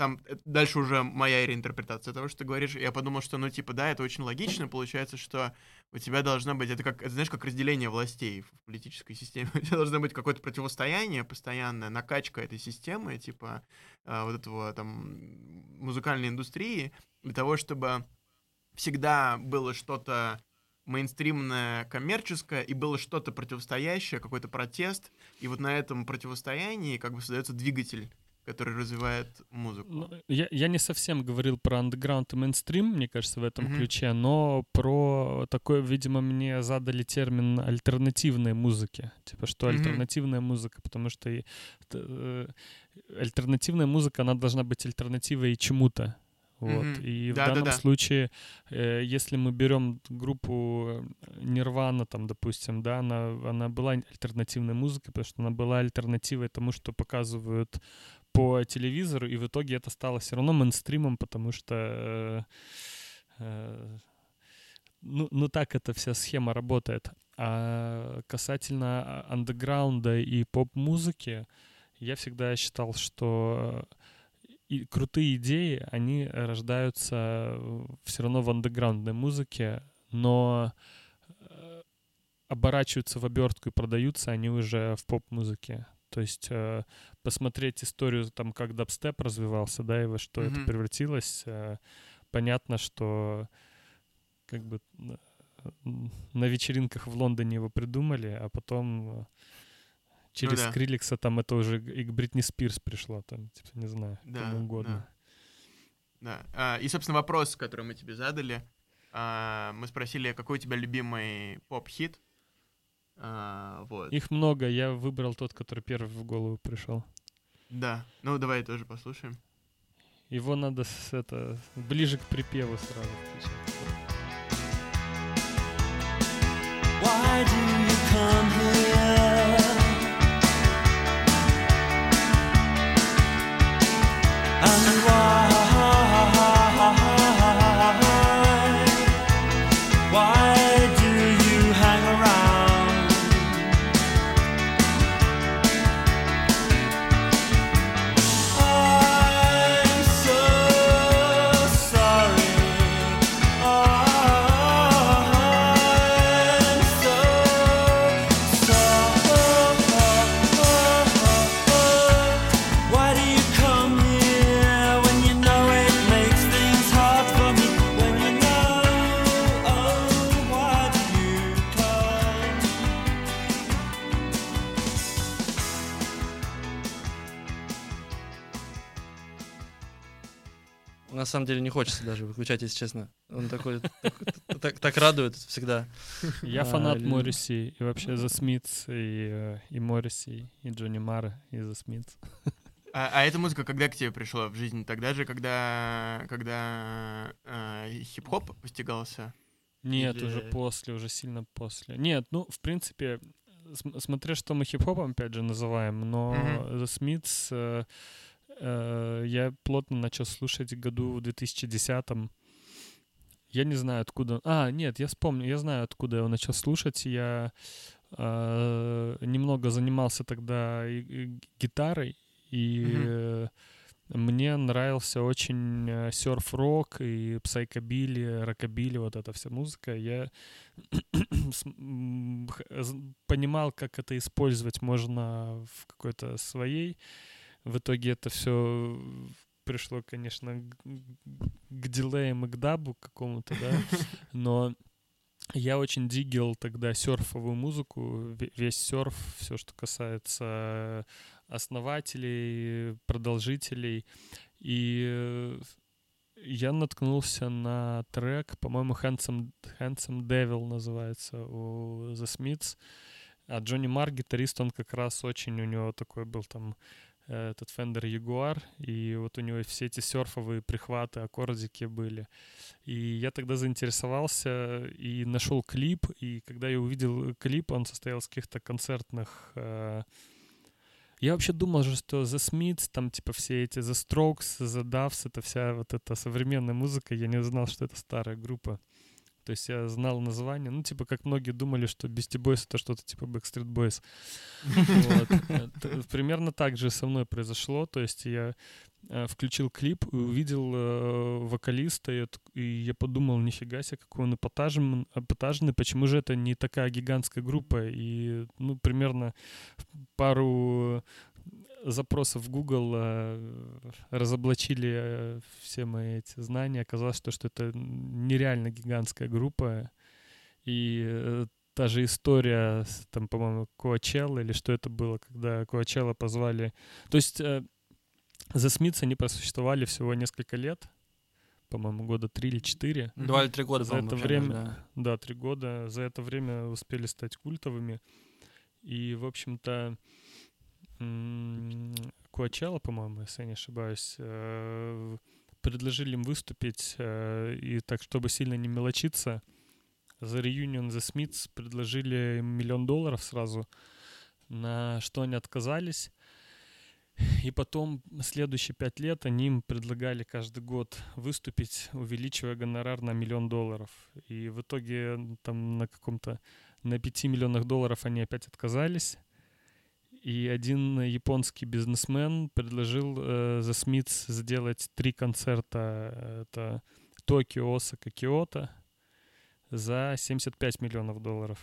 там э, дальше уже моя реинтерпретация того, что ты говоришь. Я подумал, что, ну, типа, да, это очень логично. Получается, что у тебя должно быть, это как, это, знаешь, как разделение властей в политической системе. У тебя должно быть какое-то противостояние постоянное, накачка этой системы, типа, э, вот этого там музыкальной индустрии, для того, чтобы всегда было что-то мейнстримное, коммерческое, и было что-то противостоящее, какой-то протест, и вот на этом противостоянии как бы создается двигатель, который развивает музыку. Ну, я, я не совсем говорил про андеграунд и мейнстрим, мне кажется, в этом Мгм. ключе, но про такой, видимо, мне задали термин альтернативной музыки. Типа, что Мгм. альтернативная музыка, потому что и, э, альтернативная музыка, она должна быть альтернативой чему-то. Вот. Мгм. И в Да-да-да. данном случае, э, если мы берем группу Нирвана, там, допустим, да, она, она была альтернативной музыкой, потому что она была альтернативой тому, что показывают по телевизору, и в итоге это стало все равно мейнстримом, потому что э, э, ну, ну так эта вся схема работает. А касательно андеграунда и поп-музыки, я всегда считал, что и крутые идеи, они рождаются все равно в андеграундной музыке, но э, оборачиваются в обертку и продаются они уже в поп-музыке. То есть э, посмотреть историю, там, как дабстеп развивался, да, и во что это Мгм. превратилось, э, понятно, что как бы на вечеринках в Лондоне его придумали, а потом э, через да. Скриликса там это уже и к Бритни Спирс пришло, там, типа, не знаю, Да, кому угодно. Да. А, и, собственно, вопрос, который мы тебе задали, а, мы спросили, какой у тебя любимый поп-хит. А, вот. Их много, я выбрал тот, который первый в голову пришел. Да. Ну, давай тоже послушаем. Его надо с, это, ближе к припеву сразу включить. Why do самом деле не хочется даже выключать, если честно. Он такой, так, радует всегда. Я А, фанат лю- Морриси, и вообще The Smiths, и, э, и Морриси, и Джонни Мара, и The Smiths. А, а эта музыка когда к тебе пришла в жизнь? Тогда же, когда, когда а, хип-хоп постигался? Нет, Или- уже после, уже сильно после. Нет, ну, в принципе, см- смотря что мы хип-хопом, опять же, называем, но Мгм. The Smiths э, э, я плотно начал слушать году в 2010 Я не знаю, откуда... А, нет, я вспомню, я знаю, откуда я его начал слушать. Я э, немного занимался тогда и- и гитарой, и Мгм. э, мне нравился очень э, серф-рок и псайкобили, рокобили, вот эта вся музыка. Я понимал, как это использовать можно в какой-то своей. В итоге это все пришло, конечно, к, дилеям и к дабу какому-то, да, но я очень дигил тогда серфовую музыку, ве- весь серф, все, что касается основателей, продолжителей. И э, я наткнулся на трек, по-моему, Handsome, Handsome Devil называется у The Smiths. А Джонни Марр, гитарист, он как раз очень, у него такой был там э, этот Fender Jaguar, и вот у него все эти серфовые прихваты, аккордики были. И я тогда заинтересовался и нашел клип, и когда я увидел клип, он состоял из каких-то концертных э, я вообще думал что The Smiths, там типа все эти The Strokes, The Doves, это вся вот эта современная музыка. Я не знал, что это старая группа. То есть я знал название. Ну, типа, как многие думали, что Beastie Boys это что-то типа Backstreet Boys. Примерно так же со мной произошло. То есть я э, включил клип и увидел э, вокалиста, и я подумал, нифига себе, какой он эпатажный, почему же это не такая гигантская группа? И, ну, примерно пару запросов в Google э, разоблачили э, все мои эти знания. Оказалось, что, что это нереально гигантская группа. И э, та же история, там, по-моему, Коачелла или что это было, когда Коачелла позвали... То есть The Smiths, они просуществовали всего несколько лет, по-моему, года три или четыре. Два или три года, За это время- да. Да, три года. За это время успели стать культовыми. И, в общем-то, Коачелла, по-моему, если я не ошибаюсь, э, предложили им выступить, э, и так, чтобы сильно не мелочиться, за реюнион The Smiths предложили им миллион долларов сразу, на что они отказались. И потом следующие пять лет они им предлагали каждый год выступить, увеличивая гонорар на миллион долларов. И в итоге там на каком-то на 5 миллионах долларов они опять отказались. И один японский бизнесмен предложил э, Smiths сделать три концерта. Это Токио, Осака, Киото за 75 миллионов долларов.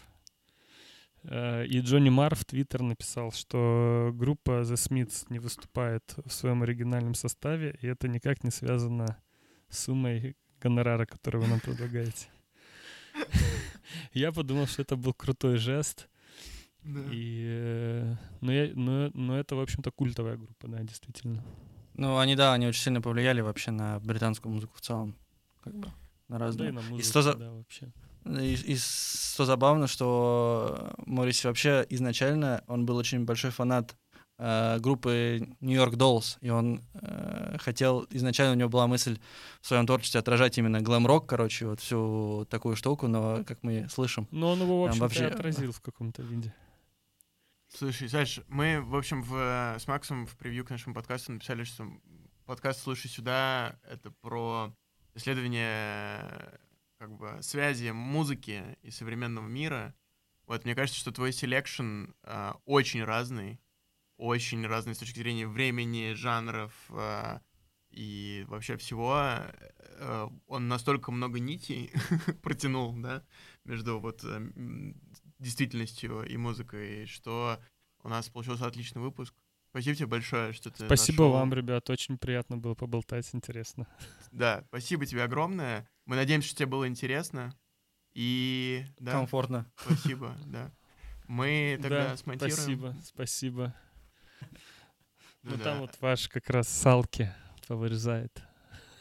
Э, И Джонни Марр в Твиттер написал, что группа The Smiths не выступает в своем оригинальном составе, и это никак не связано с суммой гонорара, который вы нам предлагаете. Я подумал, что это был крутой жест. Да. И, э, но, я, но, но это, в общем-то, культовая группа, да, действительно. Ну, они, да, они очень сильно повлияли вообще на британскую музыку в целом. Как бы, на Да и разные. на И музыку, что за- да, вообще. И, и что забавно, что Морриси вообще изначально, он был очень большой фанат э, группы New York Dolls, и он э, хотел, изначально у него была мысль в своем творчестве отражать именно глэм-рок, короче, вот всю такую штуку, но, как мы слышим, Но он его, в общем вообще- отразил в каком-то виде. Слушай, Саш, мы, в общем, в, э, с Максом в превью к нашему подкасту написали, что подкаст «Слушай сюда» — это про исследование э, как бы связи музыки и современного мира. Вот, мне кажется, что твой selection э, очень разный, очень разный с точки зрения времени, жанров э, и вообще всего. Э, он настолько много нитей протянул, да, между вот э, действительностью и музыкой, что у нас получился отличный выпуск. Спасибо тебе большое, что ты Спасибо нашел- вам, ребят, очень приятно было поболтать, интересно. Да, спасибо тебе огромное. Мы надеемся, что тебе было интересно. И да, комфортно. спасибо, да. Мы тогда да, смонтируем. спасибо, спасибо. Ну Ну да. там вот ваш как раз салки повырезает.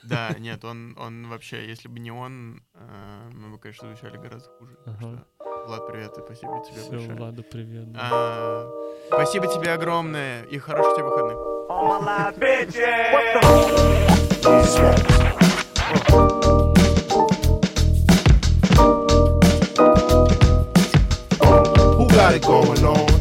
Да, нет, он, он вообще, если бы не он, э, мы бы, конечно, звучали гораздо хуже. Так Ага. что, Влад, привет, и спасибо тебе Все, большое. Владу привет. Да. А, спасибо тебе огромное и хороших тебе выходных. Got it going on.